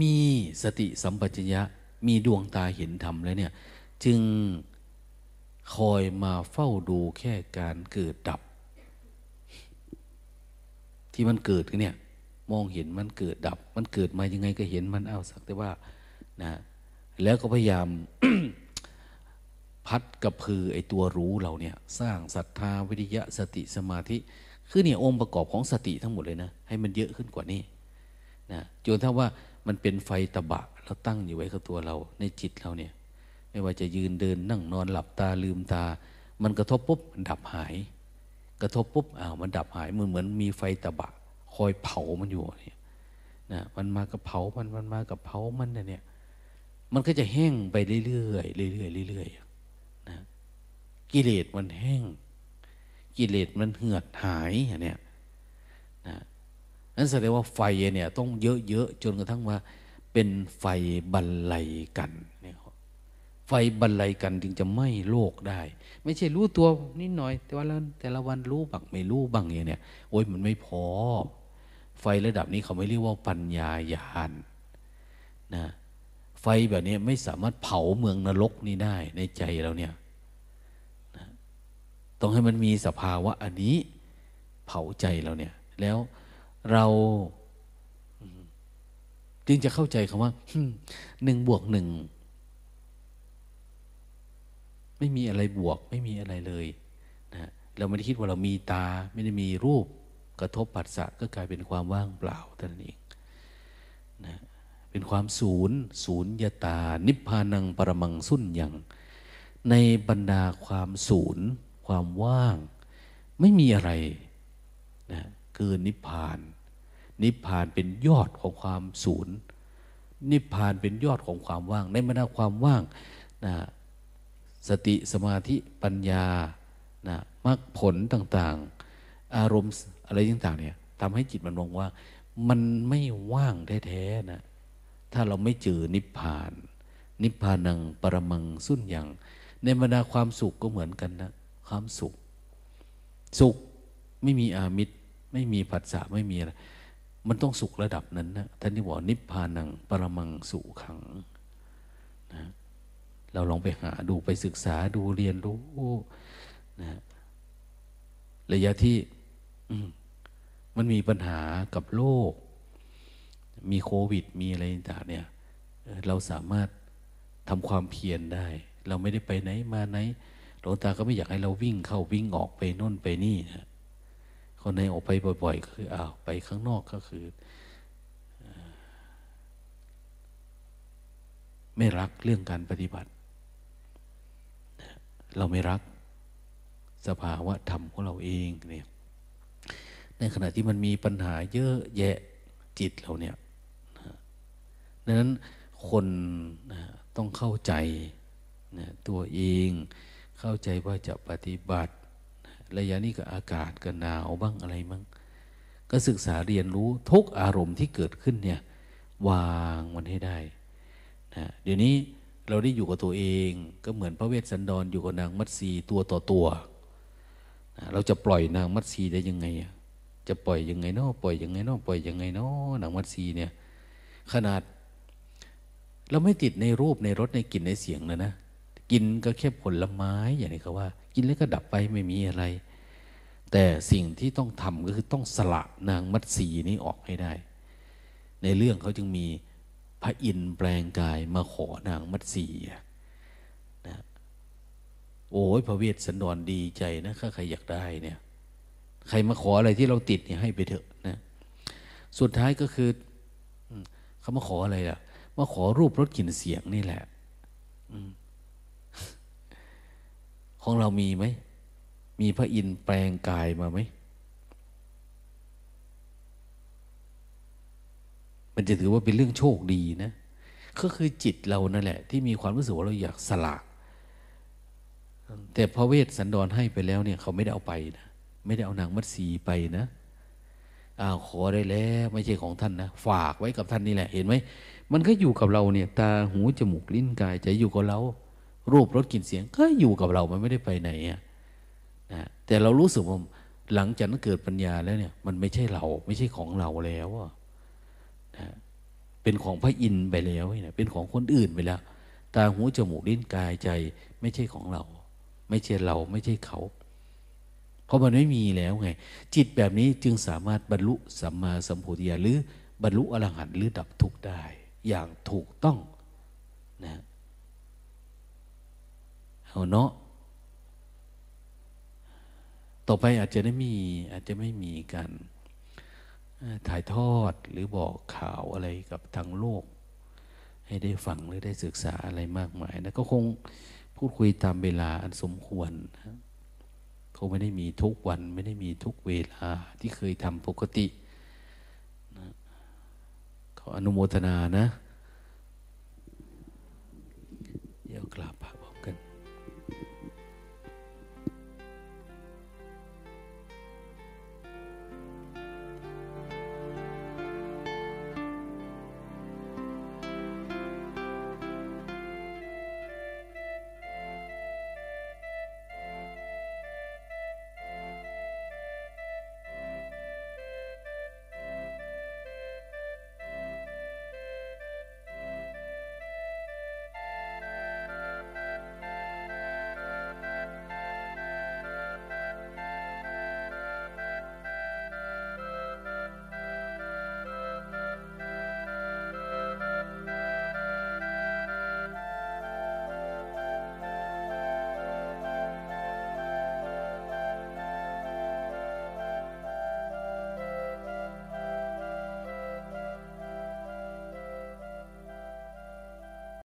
S1: มีสติสัมปชัญญะมีดวงตาเห็นธรรมแล้วเนี่ย จึงคอยมาเฝ้าดูแค่การเกิดดับ ที่มันเกิดเนี่ย มองเห็นมันเกิดดับ มันเกิดมายังไงก็เห็นมันเอาสักแต่ว่านะแล้วก็พยายามพัดกับพือไอตัวรู้เราเนี่ย สร้างศรัทธาวิริยะสติสมาธิ คือเนี่ยองค์ประกอบของสติทั้งหมดเลยนะ ให้มันเยอะขึ้นกว่านี้นะจนถ้าว่ามันเป็นไฟตะบะเราตั้งอยู่ไว้กับตัวเราในจิตเราเนี่ย ไม่ว่าจะยืนเดินนั่งนอนหลับตาลืมตา มันกระทบปุ๊บมันดับหาย กระทบปุ๊บอ้าวมันดับหายมือนเหมือนมีไฟตะบะ คอยเผามันอยู่เนี่ยนะมันมากับเผามันมันมากับเผามันเนี่ย มันก็จะแห้งไปเรื่อยๆเรื่อยๆเรื่อยๆนะกิเลสมันแห้ง กิเลสมันเหือดหายอย่างเนี้ยนะนั่นแสดงว่าไฟเนี่ย ต้องเยอะๆจนกระทั่งว่าเป็นไฟบรรลัยกันเนี่ย ไฟบรรลัยกันจึงจะไม่โลกได้ ไม่ใช่รู้ตัวนิดหน่อย แต่ว่าแต่ละวันรู้บังไม่รู้บังอย่างเนี่ยโอ้ยมันไม่พอ ไฟระดับนี้เขาไม่เรียกว่าปัญญายานนะไฟแบบนี้ไม่สามารถเผาเมืองนรกนี้ได้ในใจเราเนี่ยนะต้องให้มันมีสภาวะอันนี้เผาใจเราเนี่ย แล้วเราจึงจะเข้าใจคำว่าหนึ่งบวกหนึ่ง ไม่มีอะไรบวก ไม่มีอะไรเลยนะเราไม่ได้คิดว่าเรามีตา ไม่ได้มีรูปกระทบปัสสะก็กลายเป็นความว่างเปล่าเท่านั้นเองนะเป็นความศูนย์ศูนย์ยตา นิพพานังปรมังสุญญัง ในบรรดาความศูนย์ ความว่าง ไม่มีอะไรนะเกินนิพพาน นิพพานเป็นยอดของความศูนย์ นิพพานเป็นยอดของความว่าง ในบรรดาความว่างนะ สติสมาธิปัญญานะมรรคผลต่างๆ อารมณ์อะไรต่างๆเนี่ยทำให้จิตมันมองว่า มันไม่ว่างแท้ๆนะถ้าเราไม่เจอนิพพาน นิพพานังปรมังสุญญ์อย่างในบรรดาความสุขก็เหมือนกันนะความสุข สุขไม่มีอามิตร ไม่มีผัสสะไม่มีอะไรมันต้องสุขระดับนั้นนะท่านที่บอกนิพพานังปรมังสุขังนะ เราลองไปหาดูไปศึกษาดูเรียนรู้นะระยะที่มันมีปัญหากับโลก มีโควิด มีอะไรต่างเนี่ย เราสามารถทำความเพียรได้ เราไม่ได้ไปไหนมาไหนหลวงตาก็ไม่อยากให้เราวิ่งเข้าวิ่งออกไปน่นไปนี่นะคนไหนออกไปบ่อย ๆ ก็คืออ้าวไปข้างนอกก็คือ ไม่รักเรื่องการปฏิบัติ เราไม่รักสภาวะธรรมของเราเองเนี่ยในขณะที่มันมีปัญหาเยอะแยะจิตเราเนี่ยดังนั้นคนต้องเข้าใจตัวเอง เข้าใจว่าจะปฏิบัติ ระยะนี้ก็อากาศก็หนาวบ้างอะไรบ้างก็ศึกษาเรียนรู้ทุกอารมณ์ที่เกิดขึ้นเนี่ยวางมันให้ได้นะเดี๋ยวนี้ เราได้อยู่กับตัวเอง ก็เหมือนพระเวสสันดรออยู่กับนางมัตสีตัวต่อตัว เราจะปล่อยนางมัตสีได้ยังไง จะปล่อยยังไงเนาะปล่อยยังไงเนาะปล่อยยังไงเนาะนางมัตสีเนี่ย ขนาด เราไม่ติดในรูปในรสในกลิ่นในเสียงนะนะกินก็แค่ผลไม้อย่างนี้เขาว่า กินแล้วก็ดับไปไม่มีอะไร แต่สิ่งที่ต้องทำก็คือต้องสละนางมัตสีนี้ออกให้ได้ ในเรื่องเขาจึงมี พระอินทร์แปลงกายมาขอนางมัตสีนะโอ้ยพระเวสสันดรดีใจนะถ้าใครอยากได้เนี่ย ใครมาขออะไรที่เราติดเนี่ยให้ไปเถอะนะ สุดท้ายก็คือเขามาขออะไรล่ะมาขอรูปรสกลิ่นเสียงนี่แหละของเรามีไหม มีพระอินทร์แปลงกายมาไหม มันจะถือว่าเป็นเรื่องโชคดีนะก็คือจิตเรานั่นแหละ ที่มีความรู้สึกว่าเราอยากสละแต่พระเวสสันดรให้ไปแล้วเนี่ย เขาไม่ได้เอาไปนะไม่ได้เอานางมัตสีไปนะอ้าวขอได้แล้วไม่ใช่ของท่านนะฝากไว้กับท่านนี่แหละเห็นไหมมันก็อยู่กับเราเนี่ย ตาหูจมูกลิ้นกายจะอยู่กับเรา รูปรสกลิ่นเสียง ก็อยู่กับเรามันไม่ได้ไปไหนอะนะแต่เรารู้สึกว่าหลังจากนั้นเกิดปัญญาแล้วเนี่ย มันไม่ใช่เรา ไม่ใช่ของเราแล้วนะ เป็นของพระอินทร์ไปแล้วเนี่ยเป็นของคนอื่นไปแล้ว ตาหูจมูกลิ้นกายใจ ไม่ใช่ของเรา ไม่ใช่เราไม่ใช่เขา เพราะมันไม่มีแล้วไง จิตแบบนี้จึงสามารถบรรลุสัมมาสัมโพธิญาณหรือบรรลุอรหันต์หรือดับทุกข์ได้ อย่างถูกต้องนะเอาเนาะต่อไปอาจจะได้มีอาจจะไม่มีการ ถ่ายทอดหรือบอกข่าวอะไรกับทางโลก ให้ได้ฟังหรือได้ศึกษาอะไรมากมายนะก็คงพูดคุยตามเวลาอันสมควรคงไม่ได้มีทุกวันไม่ได้มีทุกเวลาที่เคยทำปกติขออนุโมทนานะ เดี๋ยวกลับ